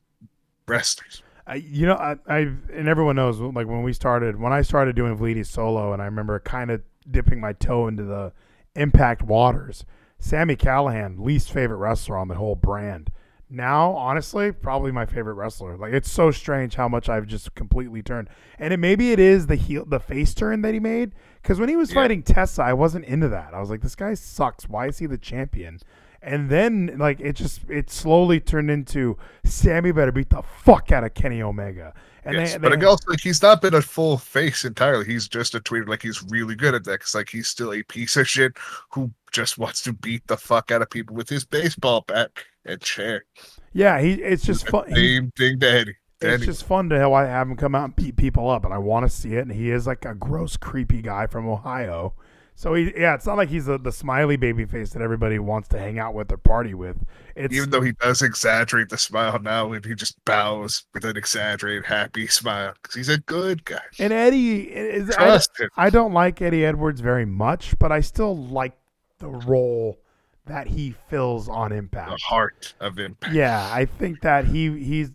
wrestlers. I, you know, I, I and everyone knows like when we started, when I started doing Vleeties solo, and I remember kind of dipping my toe into the Impact waters. Sami Callihan, least favorite wrestler on the whole brand. Now, honestly, probably my favorite wrestler. Like it's so strange how much I've just completely turned. And it maybe it is the heel, the face turn that he made. Because when he was fighting Tessa, I wasn't into that. I was like, this guy sucks. Why is he the champion? And then like it just it slowly turned into Sammy better beat the fuck out of Kenny Omega. And yes, they, but they- again, also, like, he's not been a full face entirely. He's just a tweeter. Like he's really good at that. Cause like he's still a piece of shit who just wants to beat the fuck out of people with his baseball bat and chair. yeah, he it's just fun. Same thing to Eddie. it's Eddie. just fun to have him come out and beat people up, and I want to see it. And he is like a gross, creepy guy from Ohio. So he, yeah, it's not like he's a, the smiley baby face that everybody wants to hang out with or party with. It's Even though he does exaggerate the smile now, and he just bows with an exaggerated happy smile because he's a good guy. and Eddie is. I, Trust him. I don't like Eddie Edwards very much, but I still like the role that he fills on Impact. The heart of Impact. Yeah, I think that he he's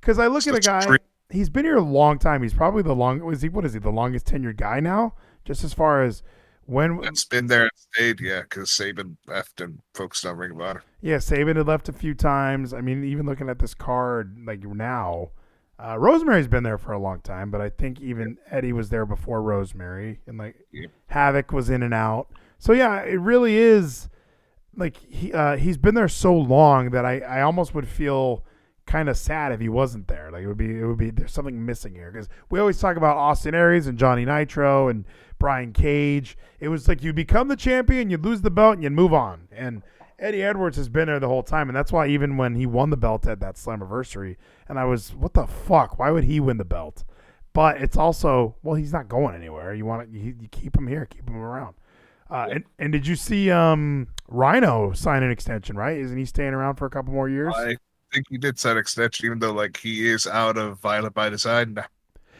because I look at a guy. He's been here a long time. He's probably the long. Was he? What is he? The longest tenured guy now? Just as far as when? it's been there and stayed, yeah, because Sabin left and focused on Ring of Honor. Yeah, Sabin had left a few times. I mean, even looking at this card like now, uh, Rosemary's been there for a long time, but I think even Eddie was there before Rosemary, and like Yep. Havok was in and out. So yeah, it really is like he uh, he's been there so long that I, I almost would feel kind of sad if he wasn't there. Like it would be it would be there's something missing here because we always talk about Austin Aries and Johnny Nitro and Brian Cage. It was like you become the champion, you lose the belt, and you move on. And Eddie Edwards has been there the whole time, and that's why even when he won the belt at that Slammiversary, and I was, what the fuck? Why would he win the belt? But it's also, well, he's not going anywhere. You want to, you, you keep him here, keep him around. Uh, and, and did you see um, Rhino sign an extension? Right? Isn't he staying around for a couple more years? I think he did sign an extension, even though like he is out of Violent by Design.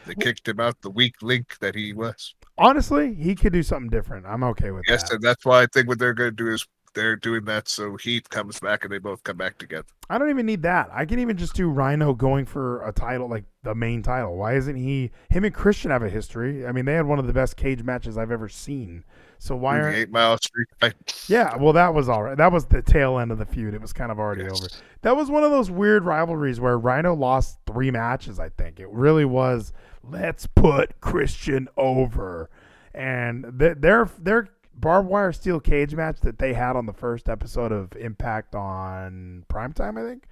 They kicked him out, the weak link that he was. Honestly, he could do something different. I'm okay with Yes, that. Yes, and that's why I think what they're going to do is they're doing that so Heath comes back and they both come back together. I don't even need that. I can even just do Rhino going for a title, like the main title. Why isn't he? Him and Christian have a history. I mean, they had one of the best cage matches I've ever seen. So why aren't? eight mile street fight. Yeah, well, that was all right. That was the tail end of the feud. It was kind of already Yes. over. That was one of those weird rivalries where Rhino lost three matches. I think it really was. Let's put Christian over, and th- their their barbed wire steel cage match that they had on the first episode of Impact on Primetime, I think,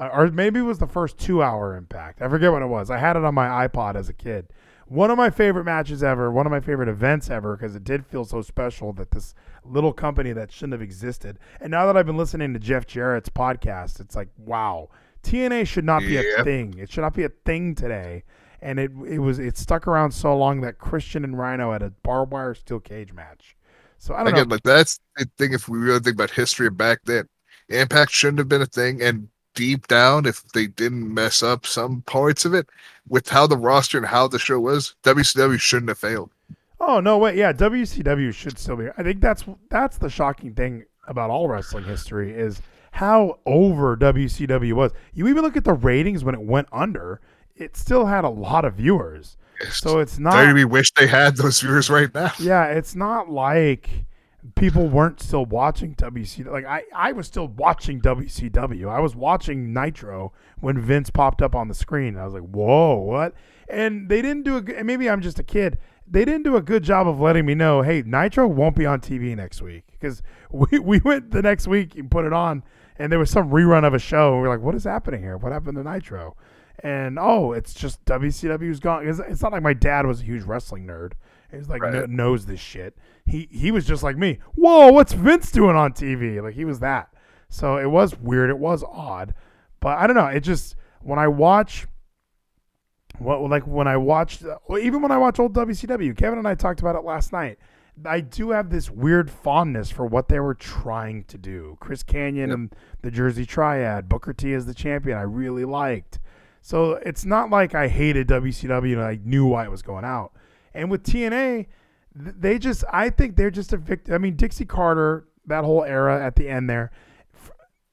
uh, or maybe it was the first two hour Impact. I forget what it was. I had it on my iPod as a kid. One of my favorite matches ever, one of my favorite events ever, because it did feel so special that this little company that shouldn't have existed. And now that I've been listening to Jeff Jarrett's podcast, it's like, wow, TNA should not be a thing. It should not be a thing today. And it it was it stuck around so long that Christian and Rhino had a barbed wire steel cage match. So I don't Again, know. like that's the thing. If we really think about history back then, Impact shouldn't have been a thing. And deep down, if they didn't mess up some parts of it, with how the roster and how the show was, WCW shouldn't have failed. Oh no, wait, yeah, WCW should still be. I think that's that's the shocking thing about all wrestling history is how over WCW was. You even look at the ratings when it went under, it still had a lot of viewers. So it's not we wish they had those viewers right now. yeah, it's not like people weren't still watching WCW. Like I, I was still watching WCW. I was watching Nitro when Vince popped up on the screen. I was like, "Whoa, what?" And they didn't do a. good- Maybe I'm just a kid. They didn't do a good job of letting me know, "Hey, Nitro won't be on TV next week." Because we we went the next week and put it on, and there was some rerun of a show. And we are like, "What is happening here? What happened to Nitro?" And oh, it's just WCW's gone. It's, it's not like my dad was a huge wrestling nerd. He's like Right. kn- knows this shit. He he was just like me. Whoa, what's Vince doing on TV? Like he was that. So it was weird. It was odd, but I don't know. It just when I watch, what like when I watched, even when I watch old WCW, Kevin and I talked about it last night. I do have this weird fondness for what they were trying to do. Chris Kanyon Yep. and the Jersey Triad, Booker T as the champion, I really liked. So it's not like I hated WCW and I knew why it was going out. And with TNA, they just, I think they're just a victim. I mean, Dixie Carter, that whole era at the end there,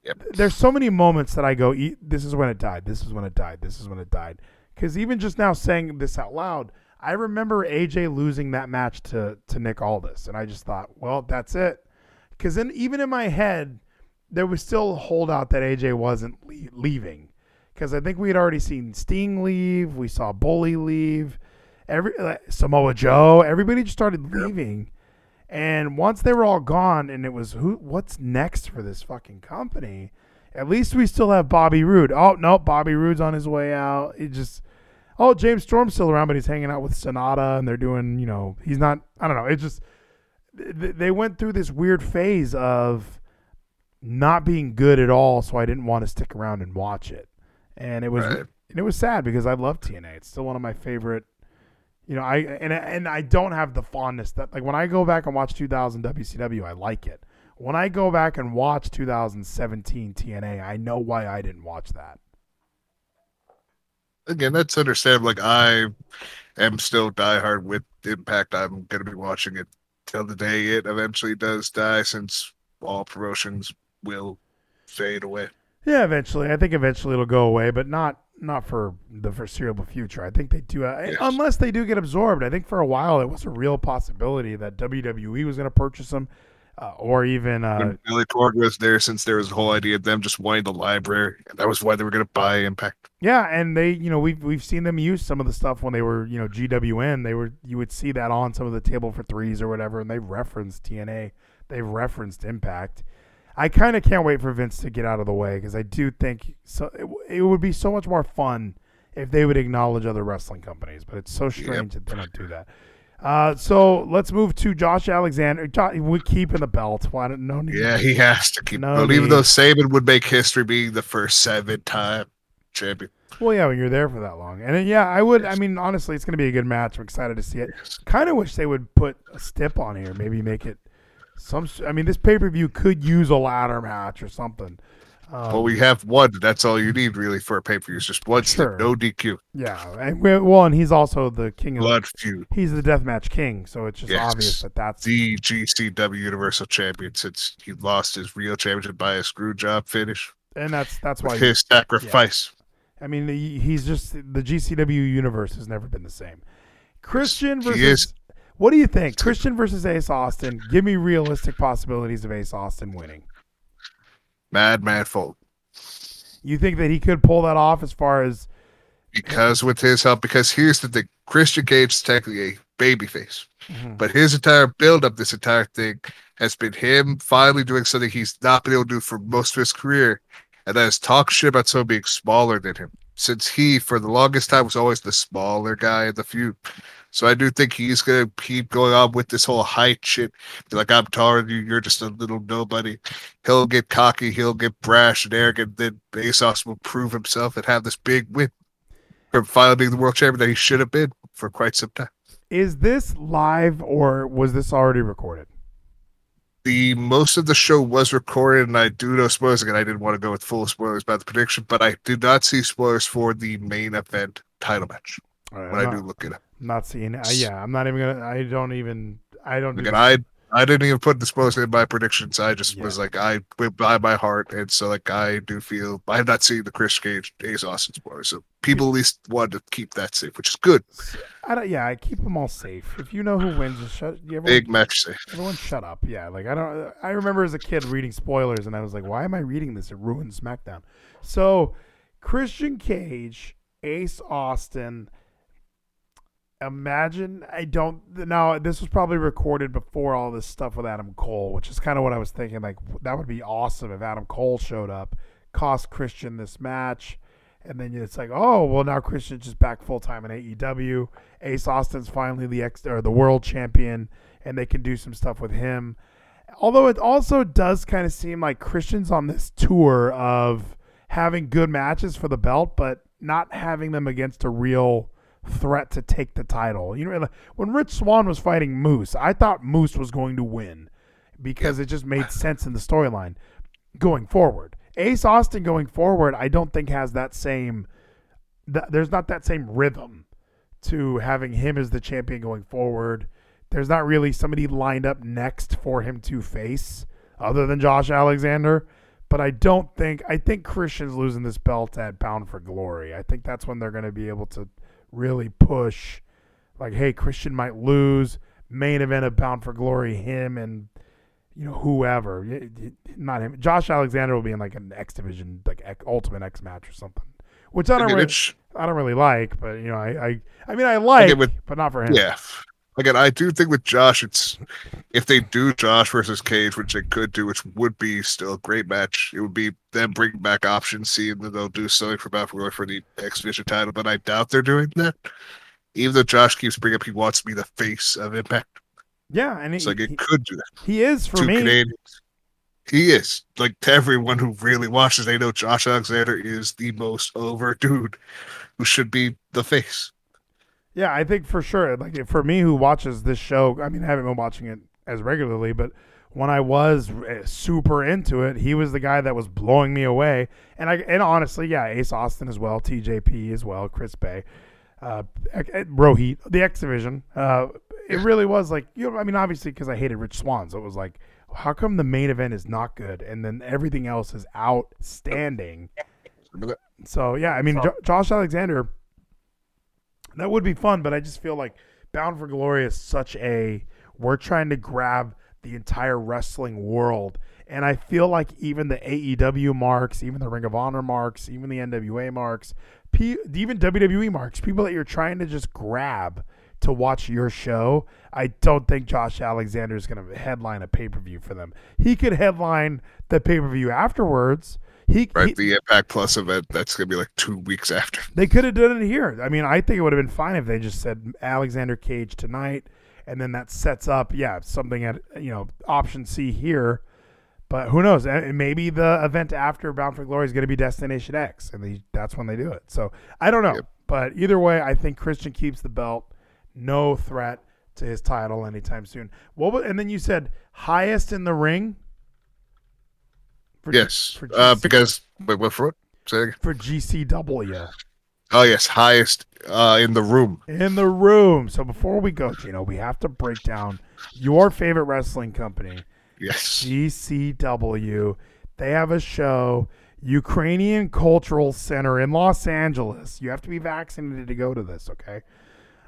Yep. there's so many moments that I go, "E- this is when it died. This is when it died. This is when it died. Because even just now saying this out loud, I remember AJ losing that match to, to Nick Aldis. And I just thought, well, that's it. Because then even in my head, there was still a holdout that AJ wasn't le- leaving. Because I think we had already seen Sting leave. We saw Bully leave. Every like, Samoa Joe. Everybody just started leaving. And once they were all gone, and it was who? What's next for this fucking company? At least we still have Bobby Roode. Oh no, Bobby Roode's on his way out. It just oh James Storm's still around, but he's hanging out with Sanada, and they're doing you know he's not. I don't know. It just they went through this weird phase of not being good at all, so I didn't want to stick around and watch it. And it was Right. and it was sad because I love TNA. It's still one of my favorite. You know, I and and I don't have the fondness that like when I go back and watch 2000 WCW, I like it. When I go back and watch 2017 TNA, I know why I didn't watch that. Again, that's understandable. Like I am still diehard with Impact. I'm gonna be watching it till the day it eventually does die, since all promotions will fade away. Yeah, eventually. I think eventually it'll go away, but not not for the foreseeable future. I think they do, uh, Yes. unless they do get absorbed. I think for a while it was a real possibility that WWE was going to purchase them, uh, or even uh, Billy Corgan was there, since there was the whole idea of them just wanting the library, and that was why they were going to buy Impact. Yeah, and they, you know, we've we've seen them use some of the stuff when they were, you know, GWN. They were, you would see that on some of the table for threes or whatever, and they referenced TNA. They referenced Impact. I kind of can't wait for Vince to get out of the way because I do think so. It, it would be so much more fun if they would acknowledge other wrestling companies, but it's so strange that they don't do that. Uh, so let's move to Josh Alexander. Jo- We keeping the belt. Why don't no need? Yeah, he has to keep. No but even need. though Sabin would make history being the first seven-time champion. Well, yeah, when you're there for that long, and then, yeah, I would. I mean, honestly, it's going to be a good match. I'm excited to see it. Kind of wish they would put a stip on here. Maybe make it some. I mean, this pay per view could use a ladder match or something. Um, well, we have one. That's all you need really for a pay-per-view. It's just one Sure. step, no DQ, yeah, and we, well, and he's also the king of. blood feud. He's the deathmatch king, so it's just Yes. obvious that that's The GCW Universal Champion since he lost his real championship by a screw job finish and that's that's why his sacrifice. I mean, he's just the GCW universe has never been the same. Christian He versus is. What do you think? Christian versus Ace Austin. Give me realistic possibilities of Ace Austin winning. Madman Folk. You think that he could pull that off as far as Because with his help, because here's the thing Christian Cage is technically a babyface. Mhm. But his entire build up, this entire thing, has been him finally doing something he's not been able to do for most of his career, and that is talk shit about someone being smaller than him. Since he, for the longest time, was always the smaller guy in the feud. So I do think he's gonna keep going on with this whole height shit. Be like, I'm taller than you, you're just a little nobody. He'll get cocky, he'll get brash and arrogant, then Asos will prove himself and have this big win from finally being the world champion that he should have been for quite some time. is this live or was this already recorded? the most of the show was recorded, and I do know spoilers. Again, I didn't want to go with full spoilers about the prediction, but I did not see spoilers for the main event title match right, when I'm I not, do look it up. I'm not seeing it. Yeah, I'm not even gonna. I don't even. I don't. Again, this- I I didn't even put the spoilers in my predictions. I just Yeah. was like, I went by my heart, and so like I do feel I have not seen the Chris Cage Ace Austin spoilers, so people at least wanted to keep that safe, which is good. I don't. Yeah, I keep them all safe. If you know who wins, just shut. You ever, Big match safe. Everyone shut up. Yeah, like I don't I remember as a kid reading spoilers and I was like, why am I reading this? It ruins SmackDown. So Christian Cage, Ace Austin. Imagine I don't now this was probably recorded before all this stuff with Adam Cole, which is kind of what I was thinking. Like that would be awesome if Adam Cole showed up, cost Christian this match, and then it's like, oh well, now Christian's just back full time in AEW. Ace Austin's finally the ex or the world champion, and they can do some stuff with him. Although it also does kind of seem like Christian's on this tour of having good matches for the belt, but not having them against a real threat to take the title. You know, uh, when Rich Swann was fighting Moose, I thought Moose was going to win because it just made sense in the storyline going forward. Ace Austin going forward, I don't think has that same. Th- there's not that same rhythm to having him as the champion going forward. There's not really somebody lined up next for him to face other than Josh Alexander. But I don't think I think Christian's losing this belt at Bound for Glory. I think that's when they're going to be able to really push, like, hey, Christian might lose main event of Bound for Glory, him and you know whoever, not him. Josh Alexander will be in like an X Division, like Ultimate X match or something, which I don't Again, really, I don't really like. But you know, I I, I mean, I like, with- but not for him. Yeah. Again, I do think with Josh, it's if they do Josh versus Cage, which they could do, which would be still a great match. It would be them bringing back option C, and then they'll do something for Battle Royale for the X Division title. But I doubt they're doing that. Even though Josh keeps bringing up, he wants to be the face of Impact. yeah, and It's like it he, could do that. he is for Two me. Canadians. He is like to everyone who really watches. They know Josh Alexander is the most over dude who should be the face. Yeah, I think for sure. Like for me, who watches this show, I mean, I haven't been watching it as regularly, but when I was uh, super into it, he was the guy that was blowing me away. And I and honestly, yeah, Ace Austin as well, TJP as well, Chris Bey, uh, Rohit, the X Division. Uh, it really was like you know, I mean, obviously because I hated Rich Swann, so it was like, how come the main event is not good and then everything else is outstanding? So yeah, I mean, jo- Josh Alexander, that would be fun, but I just feel like Bound for Glory is such a we're trying to grab the entire wrestling world, and I feel like even the AEW marks, even the Ring of Honor marks, even the NWA marks, P- even WWE marks, people that you're trying to just grab to watch your show. I don't think Josh Alexander is going to headline a pay per view for them. He could headline the pay per view afterwards. He, Right, he- the Impact Plus event that's gonna be like two weeks after. they could have done it here. I mean, I think it would have been fine if they just said Alexander Cage tonight, and then that sets up, yeah, something at you know option C here. But who knows? Maybe the event after Bound for Glory is going to be Destination X, and they, that's when they do it. So I don't know. Yep. But either way, I think Christian keeps the belt. No threat to his title anytime soon. What? wa- And then you said highest in the ring. For Yes, for, uh, because wait, what for? Say it again. for GCW Oh yes, highest uh, in the room. in the room. So before we go, Gino, we have to break down your favorite wrestling company, Yes. GCW. They have a show, Ukrainian Cultural Center in Los Angeles. You have to be vaccinated to go to this, okay?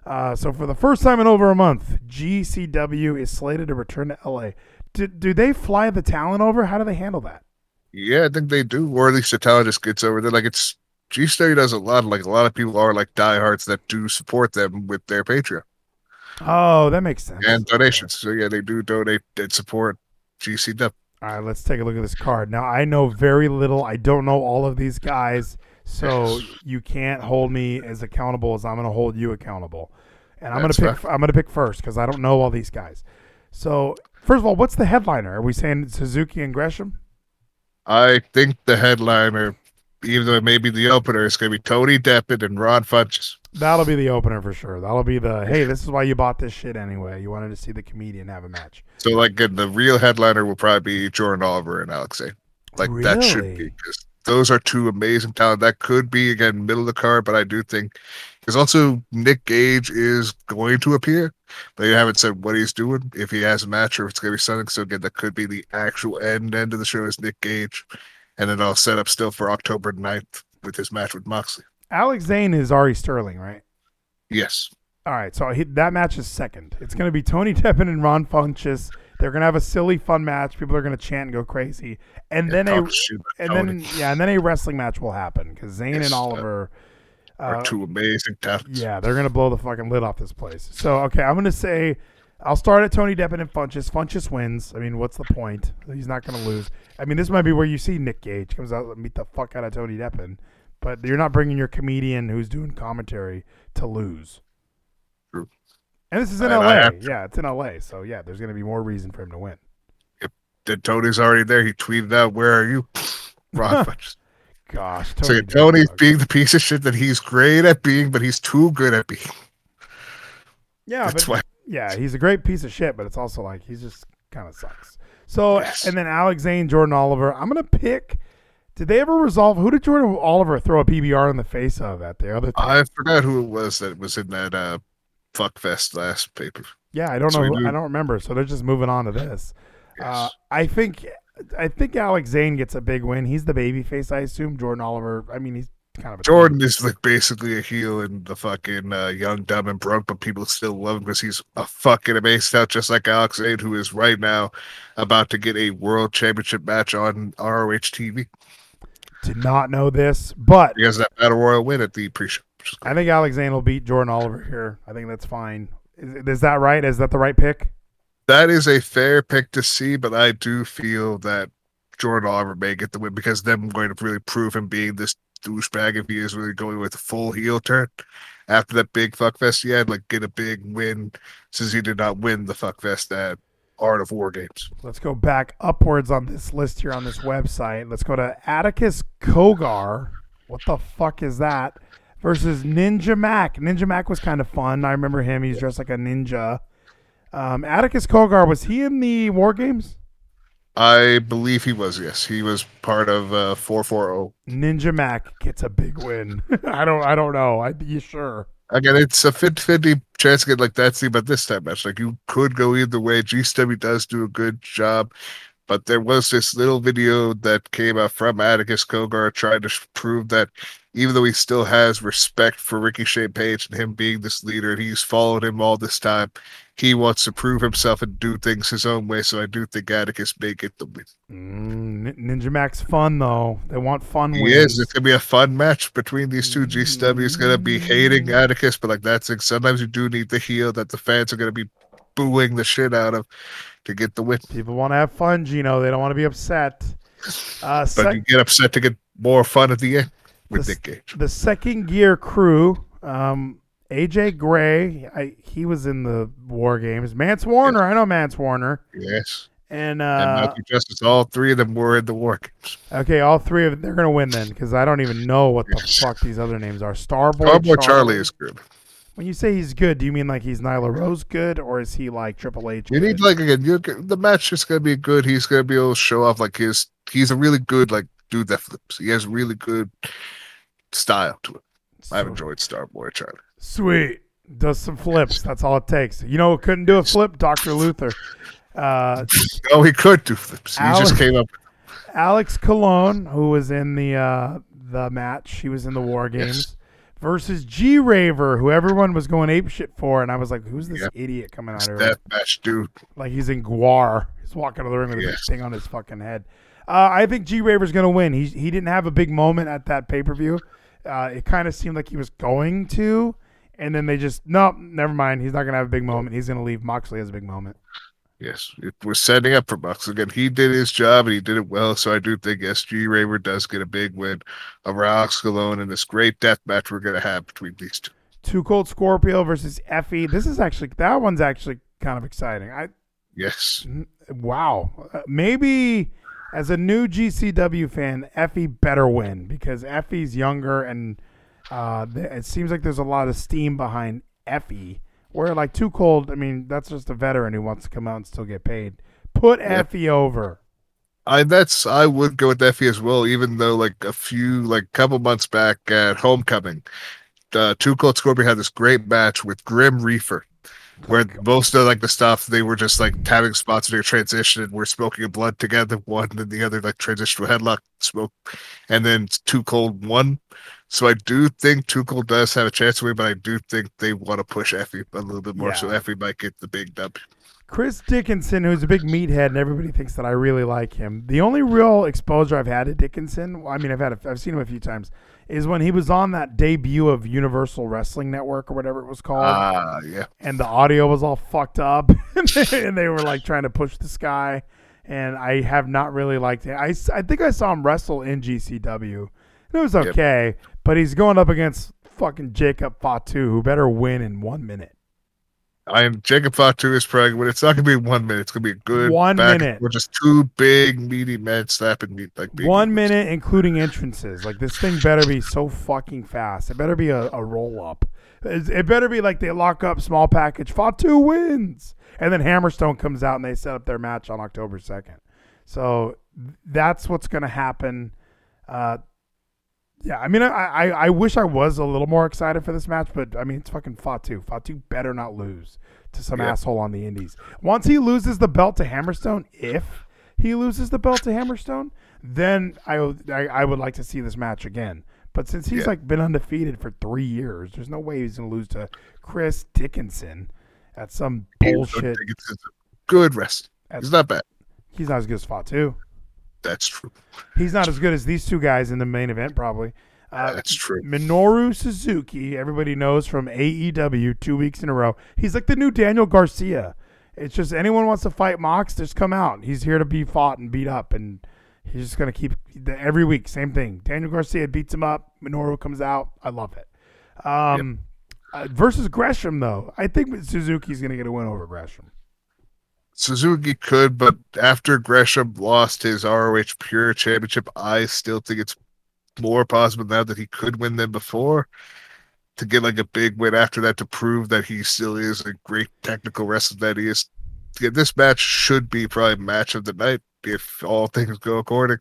Uh, so for the first time in over a month, GCW is slated to return to LA. Do, do they fly the talent over? How do they handle that? Yeah, I think they do, or at least the just gets over there. Like it's G Study does a lot. Like a lot of people are like diehards that do support them with their Patreon Oh, that makes sense. and donations. So yeah, they do donate and support GCW. All right, let's take a look at this card. Now, I know very little. I don't know all of these guys, so you can't hold me as accountable as I'm going to hold you accountable. And I'm going to pick. I'm going to pick first because I don't know all these guys. So, first of all, what's the headliner? Are we saying Suzuki and Gresham? I think the headliner, even though it may be the opener, is going to be Tony Deppen and Ron Funches. That'll be the opener for sure. That'll be the hey, this is why you bought this shit anyway. You wanted to see the comedian have a match. So like the real headliner will probably be Jordan Oliver and Alex Zayne. Like that should be because those are two amazing talent. That could be again middle of the card, but I do think because also Nick Gage is going to appear. They haven't said what he's doing, if he has a match or if it's going to be something. So again, that could be the actual end end of the show is Nick Gage, and then I'll set up still for October 9th with his match with Moxley. Alex Zayne is Ari Sterling, right? Yes, All right, so he, that match is second. It's going to be Tony Deppen and Ron Funches. They're going to have a silly, fun match. People are going to chant and go crazy, and then a and about then yeah, and then a wrestling match will happen because Zayne Yes, and uh, Are Uh, two amazing talents. yeah, they're gonna blow the fucking lid off this place. So okay, I'm gonna say I'll start at Tony Deppen and Funches. Funches wins. I mean, what's the point? He's not gonna lose. I mean, this might be where you see Nick Gage comes out and beat the fuck out of Tony Deppen, but you're not bringing your comedian who's doing commentary to lose. True. And this is in And LA. Yeah, it's in LA. So yeah, there's gonna be more reason for him to win. Then Tony's already there. He tweeted out, "Where are you?" Ron Funches. Gosh, Tony. Deppen, Tony's being the piece of shit that he's great at being, but he's too good at being. Yeah, That's but why. yeah, he's a great piece of shit, but it's also like he's just kind of sucks. So Yes. and then Alex Zayne, Jordan Oliver. I'm gonna pick. Did they ever resolve who did Jordan Oliver throw a PBR in the face of at the other? I forgot who it was that was in that uh, fuck fest last paper. yeah, I don't so know. who- I don't remember. So they're just moving on to this. Uh, I think. I think Alex Zayne gets a big win. He's the baby face, I assume. Jordan Oliver. I mean, he's kind of a Jordan is like basically a heel and the fucking uh, young, dumb, and broke, but people still love him because he's a fucking amazing out, just like Alex Zayne, who is right now about to get a world championship match on ROH TV. Did not know this, but He has that battle royal win at the pre-show. I think Alex Zayne will beat Jordan Oliver here. I think that's fine. Is, is that right? Is that the right pick? That is a fair pick to see, but I do feel that Jordan Oliver may get the win because them going to really prove him being this douchebag if he is really going with a full heel turn after that big fuckfest he had, like get a big win since he did not win the fuckfest at Art of War Games. Let's go back upwards on this list here on this website. Let's go to Atticus Cogar. What the fuck is that? Versus Ninja Mack. Ninja Mack was kind of fun. I remember him. He's dressed like a ninja. Um, Atticus Cogar was he in the War Games? I believe he was, yes. He was part of uh 440. Ninja Mack gets a big win. I don't. I don't know. I you sure? Again, it's a 50 50 chance to get like that thing, but this time match, like you could go either way. GCW does do a good job, but there was this little video that came out from Atticus Cogar trying to prove that even though he still has respect for Ricky Shane Page and him being this leader, and he's followed him all this time, he wants to prove himself and do things his own way. So I do think Atticus may get the win. Mm, Ninja Mack's fun though. They want fun He wins. is. It's gonna be a fun match between these two. GCW is gonna be hating Atticus, but like that's it. Sometimes you do need the heel that the fans are gonna be booing the shit out of to get the win. People want to have fun, Gino. They don't want to be upset. Uh, But sec- you get upset to get more fun at the end with the, Nick Gage. the second gear crew, um, AJ Gray, I, he was in the War Games. Mance Warner, I know Mance Warner, Yes. and uh, and Matthew Justice, all three of them were in the war games. okay, all three of them, they're gonna win then because I don't even know what the Yes. fuck these other names are. Starboy, Starboy Charlie is good. When you say he's good, do you mean like he's Nyla Rose good, or is he like Triple H? You need like again, you the match is gonna be good. He's gonna be able to show off like his. He's a really good like dude that flips. He has really good style to it. I've So- enjoyed Starboy Charlie. Sweet. Does some flips. That's all it takes. You know who couldn't do a flip? Dr. Luther. Uh, Oh, he could do flips. He Alex- just came up. Alex Colon, who was in the uh, the match, he was in the War Games, versus G Raver, who everyone was going ape shit for, and I was like, "Who's this idiot coming out here? That match, dude. Like he's in Guar. He's walking to the ring with a big thing on his fucking head." Uh, I think G Raver's gonna win. He he didn't have a big moment at that pay per view. Uh, it kind of seemed like he was going to, and then they just nope, never mind. He's not gonna have a big moment. He's gonna leave. Moxley has a big moment. Yes, it was setting up for Bucks again. He did his job and he did it well. So I do think SG Raver does get a big win over Alex Colon in this great death match we're gonna have between these two. Two Cold Scorpio versus Effy. This is actually that one's actually kind of exciting. I Yes, wow, Uh, maybe as a new GCW fan, Effy better win because Effy's younger and uh, it seems like there's a lot of steam behind Effy. Where like Too Cold, I mean, that's just a veteran who wants to come out and still get paid. Put Yep. Effy over. I that's I would go with Effy as well. Even though like a few like couple months back at Homecoming, uh, Two Cold Scorpion had this great match with Grim Reefer. Where most of like the stuff they were just like having spots in their transition and we're smoking a blood together, one and the other like transition to headlock smoke, and then Too Cold won. So I do think Cold does have a chance to win, but I do think they want to push Effy a little bit more, so Effy might get the big dub. Chris Dickinson, who's a big meathead, and everybody thinks that I really like him. The only real exposure I've had to Dickinson, I mean, I've had, a, I've seen him a few times, is when he was on that debut of Universal Wrestling Network or whatever it was called, Ah, yeah. and the audio was all fucked up, and they were like trying to push this guy, and I have not really liked it. I think I saw him wrestle in GCW. It was okay, but he's going up against fucking Jacob Fatu, who better win in one minute. I am Jacob Fatu is probably when it's not gonna be one minute, it's gonna be a good One back- minute. We're just two big meaty men slapping me like One minute, including entrances. Like this thing better be so fucking fast. It better be a, a roll up. It, better be like they lock up small package. Fatu wins, and then Hammerstone comes out and they set up their match on October second. So that's what's going to happen. Uh, yeah, I mean, I, I I wish I was a little more excited for this match, but I mean, it's fucking Fatu. Fatu better not lose to some Yeah. asshole on the Indies. Once he loses the belt to Hammerstone, if he loses the belt to Hammerstone, then I would- I, I would like to see this match again. But since he's Yeah. like been undefeated for three years, there's no way he's gonna lose to Chris Dickinson at some bullshit. a- it's a good wrestling. He's not bad. He's not as good as Fatu. That's true. He's not as good as these two guys in the main event, probably. Uh, That's true. Minoru Suzuki, everybody knows from AEW two weeks in a row. He's like the new Daniel Garcia. It's just anyone wants to fight Mox, just come out. He's here to be fought and beat up, and he's just gonna keep the, every week same thing. Daniel Garcia beats him up. Minoru comes out. I love it. Um, uh, versus Gresham though, I think Suzuki's gonna get a win over Gresham. Suzuki could, but after Gresham lost his ROH Pure Championship, I still think it's more possible now that he could win than before. To get like a big win after that to prove that he still is a great technical wrestler that he is. Yeah, this match should be probably match of the night if all things go according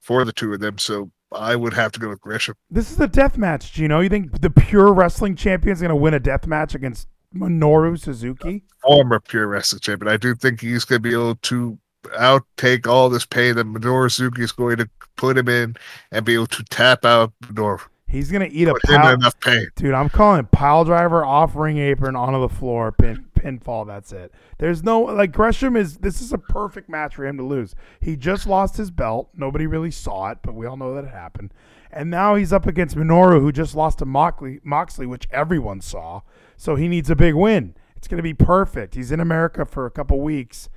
for the two of them. So I would have to go with Gresham. This is a death match, Gino. You think the pure wrestling champion is gonna win a death match against Minoru Suzuki? former pure wrestling champion. I do think he's going to be able to outtake all this pain that Minoru Suzuki is going to put him in and be able to tap out Minoru. He's gonna eat a Put in pile, enough pain. dude. I'm calling pile driver off ring apron onto the floor, pin pinfall. That's it. There's no like Gresham is. This is a perfect match for him to lose. He just lost his belt. Nobody really saw it, but we all know that it happened. And now he's up against Minoru, who just lost to Moxley, Moxley, which everyone saw. So he needs a big win. It's gonna be perfect. He's in America for a couple weeks.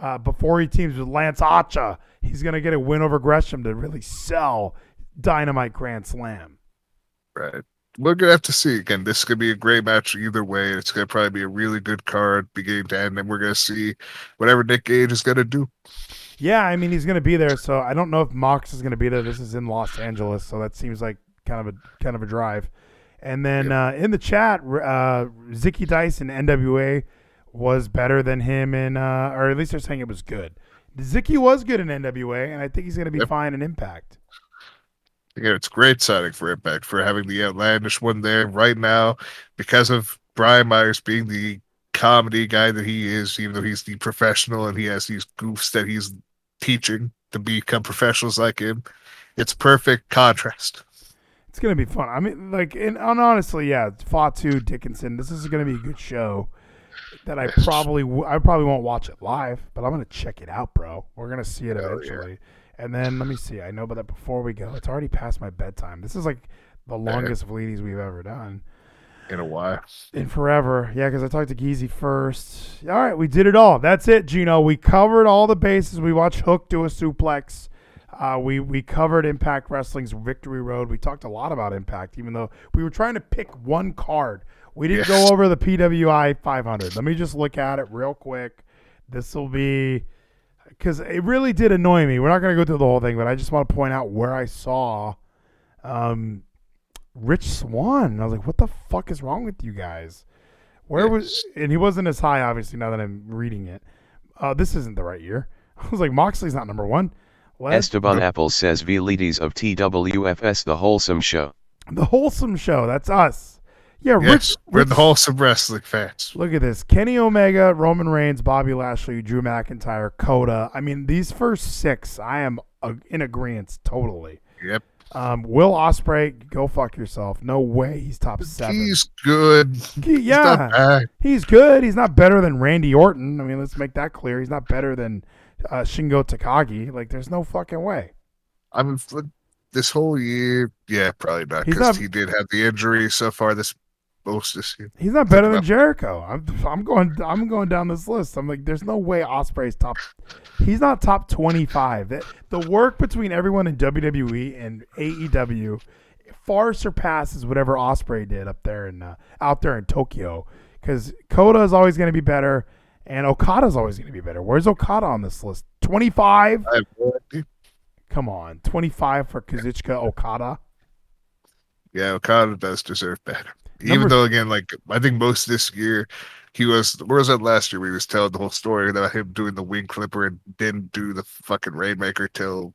Uh, before he teams with Lance Archer, he's gonna get a win over Gresham to really sell Dynamite Grand Slam. Right. we're gonna have to see again. This is gonna be a great match either way. It's gonna probably be a really good card beginning to end, and we're gonna see whatever Nick Gage is gonna do. Yeah, I mean he's going to be there, so I don't know if Mox is going to be there. This is in Los Angeles, so that seems like kind of a kind of a drive. And then uh, in the chat, uh, Zicky Dice in NWA was better than him in, uh, or at least they're saying it was good. Zicky was good in NWA, and I think he's going to be Yep. fine in Impact. Again, it's great signing for Impact for having the outlandish one there right now because of Brian Myers being the comedy guy that he is, even though he's the professional and he has these goofs that he's teaching to become professionals like him. It's perfect contrast. It's going to be fun. I mean, like, and, and honestly, yeah, Fatu Dickinson. This is going to be a good show. That I probably w- I probably won't watch it live, but I'm going to check it out, bro. We're going to see it Hell yeah. eventually. And then let me see. I know, but that before we go, it's already past my bedtime. This is like the longest Vleeties we've ever done. In a while. in forever. Yeah, because I talked to Geezy first. All right, we did it all. That's it, Geno. We covered all the bases. We watched Hook do a suplex. Uh, we we covered Impact Wrestling's Victory Road. We talked a lot about Impact, even though we were trying to pick one card. We didn't Yes. go over the PWI 500. Let me just look at it real quick. This will be because it really did annoy me. We're not going to go through the whole thing, but I just want to point out where I saw um, Rich Swann. I was like, what the fuck is wrong with you guys? Where was and he wasn't as high, obviously, now that I'm reading it. Uh, this isn't the right year. I was like, Moxley's not number one. What? Esteban Apple says Vleeties of TWFS The Wholesome Show. the wholesome show. That's us. Yeah, Yes, Rich, we're Rich the wholesome wrestling fans. Look at this. Kenny Omega, Roman Reigns, Bobby Lashley, Drew McIntyre, Coda. I mean, these first six, I am uh, in agreement totally. Yep. Um, Will Ospreay, go fuck yourself. No way he's top seven. He's good. He- He's yeah, not bad. he's good. He's not better than Randy Orton. I mean, let's make that clear. He's not better than uh, Shingo Takagi. Like, there's no fucking way. I mean, f- this whole year, yeah, probably not because he did have the injury so far this most this year. He's not better than Jericho. I'm, I'm going. I'm going down this list. I'm like, there's no way Ospreay's top. He's not top 25. The, the work between everyone in WWE and AEW far surpasses whatever Ospreay did up there in uh, out there in Tokyo. Because Coda is always going to be better, and Okada's always going to be better. Where's Okada on this list? 25. I have no idea. Come on, 25 for Kazuchika Okada. Yeah, Okada does deserve better. Number- Even though, again, like I think most this year, he was. Where was that last year? We was telling the whole story about him doing the wing clipper and didn't do the fucking rainmaker till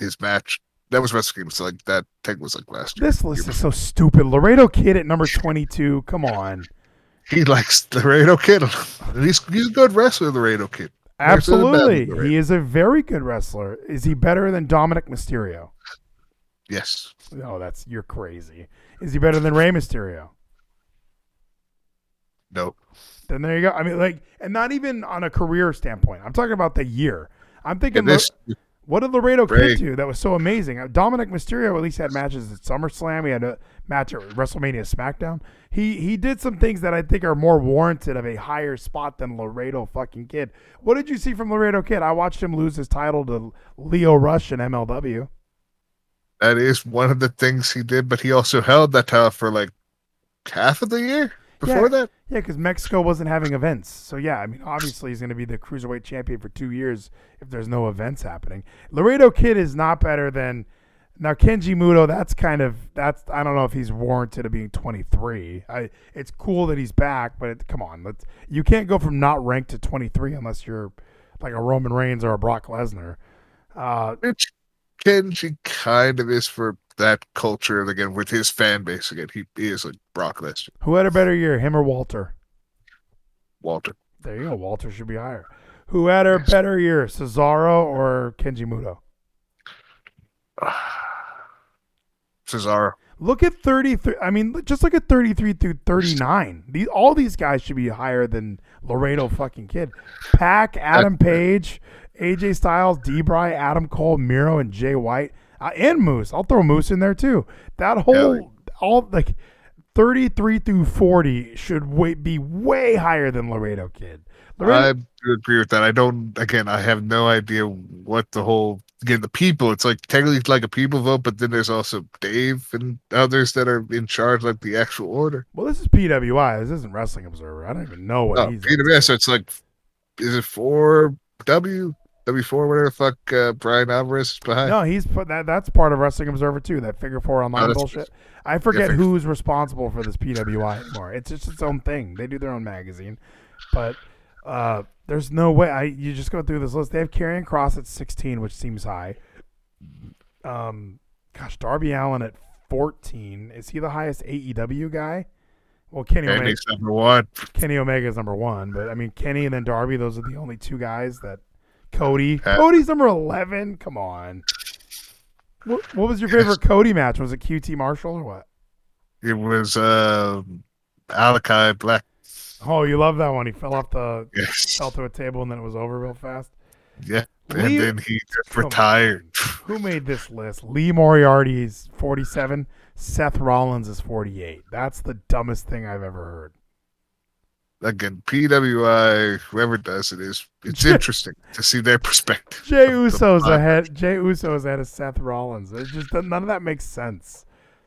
his match. That was Wrestle. So like that thing was like last year. This list is so stupid. Laredo Kid at number 22. Come on. He likes the Laredo Kid. He's he's a good wrestler, the Laredo Kid. Never said a bad Absolutely. word. He is a very good wrestler. Is he better than Dominik Mysterio? Yes. No, that's you're crazy. Is he better than Rey Mysterio? Nope. Then there you go. I mean, like, and not even on a career standpoint. I'm talking about the year. I'm thinking, this Lo- what did Laredo Kid do that was so amazing? Dominik Mysterio at least had matches at SummerSlam. He had a match at WrestleMania SmackDown. He he did some things that I think are more warranted of a higher spot than Laredo fucking Kid. What did you see from Laredo Kid? I watched him lose his title to Lio Rush in MLW. that is one of the things he did, but he also held that title for like half of the year before Yeah. that. Yeah, because Mexico wasn't having events. So yeah, I mean, obviously he's going to be the cruiserweight champion for two years if there's no events happening. Laredo Kid is not better than now Keiji Muto. That's kind of that's I don't know if he's warranted of being 23. I it's cool that he's back, but it, come on, let's you can't go from not ranked to 23 unless you're like a Roman Reigns or a Brock Lesnar. Uh, Which Keiji kind of is for that culture again with his fan base again. He is like Brock Lesnar, who had a better year, him or Walter? Walter. There you go. Walter should be higher. Who had a better year, Cesaro or Keiji Muto? Cesaro. Look at 33. I mean, just look at 33 through 39. These all these guys should be higher than Laredo fucking Kid. PAC, Adam Page, AJ Styles, Debray, Adam Cole, Miro, and Jay White, uh, and Moose. I'll throw Moose in there too. That whole all like 33 through 40 should way, be way higher than Laredo Kid. Laredo, I agree with that. I don't. Again, I have no idea what the whole again the people. It's like technically like a people vote, but then there's also Dave and others that are in charge, like the actual order. Well, this is PWI. This isn't Wrestling Observer. I don't even know what Oh, he's. PWS. So it's like, is it four W W four whatever the fuck uh, Bryan Alvarez is behind? No, he's put that. That's part of Wrestling Observer too. That Figure Four Online Oh, bullshit. I forget Figure- who's responsible for this PWI anymore. It's just its own thing. They do their own magazine, but uh, there's no way. I you just go through this list. They have Karrion Kross at 16, which seems high. Um, gosh, Darby Allin at 14. Is he the highest AEW guy? Well, Kenny Omega, he's number one. Kenny Omega is number one, but I mean Kenny and then Darby. Those are the only two guys that. Cody, Uh, Cody's number 11. Come on. What, what was your favorite Cody match? Was it QT Marshall or what? It was uh, Malakai Black. Oh, you love that one. He fell off the Yes. fell to a table and then it was over real fast. Yeah, and then he just retired. Who made this list? Lee Moriarty is 47. Seth Rollins is 48. That's the dumbest thing I've ever heard. Again, PWI, whoever does it is, it's interesting to see their perspective. Jay Uso's ahead. Jay Uso's ahead of Seth Rollins. It's just none of that makes sense.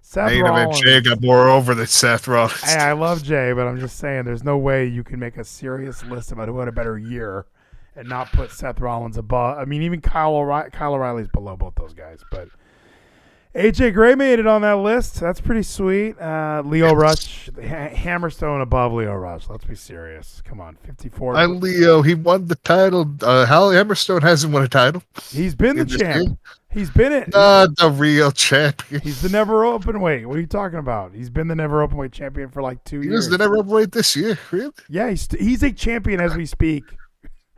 Seth Rollins. Jay got more over than Seth Rollins. Hey, I love Jay, but I'm just saying there's no way you can make a serious list about who had a better year and not put Seth Rollins above. I mean, even Kyle, O'Reilly, Kyle O'Reilly's below both those guys, but AJ Gray made it on that list. That's pretty sweet. Uh, Lio Rush, ha- Hammerstone above Lio Rush. Let's be serious. Come on, 54. Hi, Leo. He won the title. Uh, Hal Hammerstone hasn't won a title. He's been the champ. game. He's been it. Not the real champion. He's the never open weight. What are you talking about? He's been the never open weight champion for like two He years. was the never open weight this year. Really? Yeah, he's he's a champion as we speak.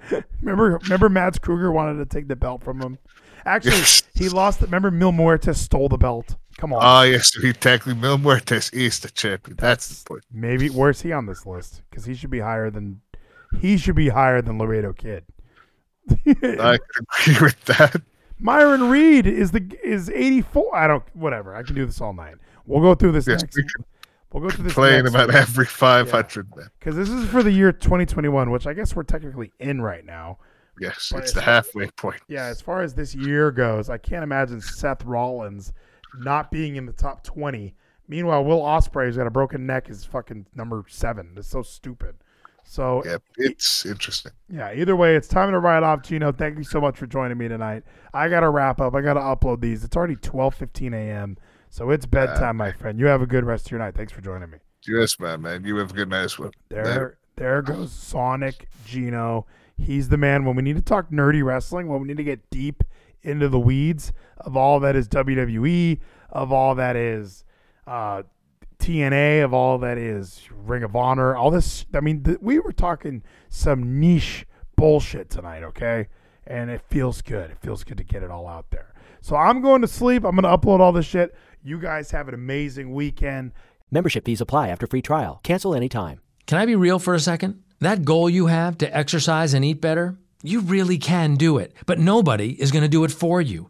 remember, remember, Mads Krügger wanted to take the belt from him. Actually, Yes. he lost. The, remember, Mil Muertes stole the belt. Come on, Oh, yes. He technically, Mil Muertes is the champion. That's the point. maybe where's he on this list? Because he should be higher than he should be higher than Laredo Kid. I agree with that. Myron Reed is the is eighty four. I don't whatever. I can do this all night. We'll go through this Yes, next. we We'll go through this next about every 500 man. because this is for the year 2021, which I guess we're technically in right now. Yes, But it's the halfway point. Yeah, as far as this year goes, I can't imagine Seth Rollins not being in the top 20. Meanwhile, Will Ospreay's got a broken neck is fucking number seven. It's so stupid. So it's interesting. yeah, either way, it's time to write off. Geno, thank you so much for joining me tonight. I got to wrap up. I got to upload these. It's already 12:15 a.m. So it's bedtime, my friend. You have a good rest of your night. Thanks for joining me. Yes, man, man. You have a good night as well. There, there goes Sonic Geno. He's the man when we need to talk nerdy wrestling, when we need to get deep into the weeds of all that is WWE, of all that is uh, TNA, of all that is Ring of Honor, all this. I mean, th- we were talking some niche bullshit tonight, okay? And it feels good. It feels good to get it all out there. So I'm going to sleep. I'm going to upload all this shit. You guys have an amazing weekend. Membership fees apply after free trial. Cancel anytime. Can I be real for a second? That goal you have to exercise and eat better, you really can do it, but nobody is going to do it for you.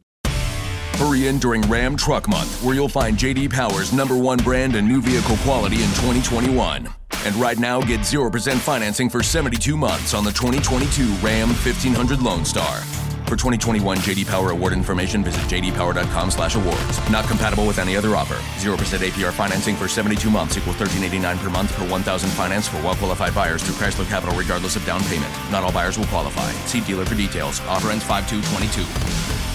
Hurry in during Ram Truck Month, where you'll find JD Power's number one brand and new vehicle quality in 2021. And right now, get 0% financing for 72 months on the 2022 Ram 1500 Lone Star. For 2021 JD Power award information, visit jdpower.com/awards. Not compatible with any other offer. 0% APR financing for 72 months equals 1389 per month per 1000 finance for well-qualified buyers through Chrysler Capital regardless of down payment. Not all buyers will qualify. See dealer for details. Offer ends 5222.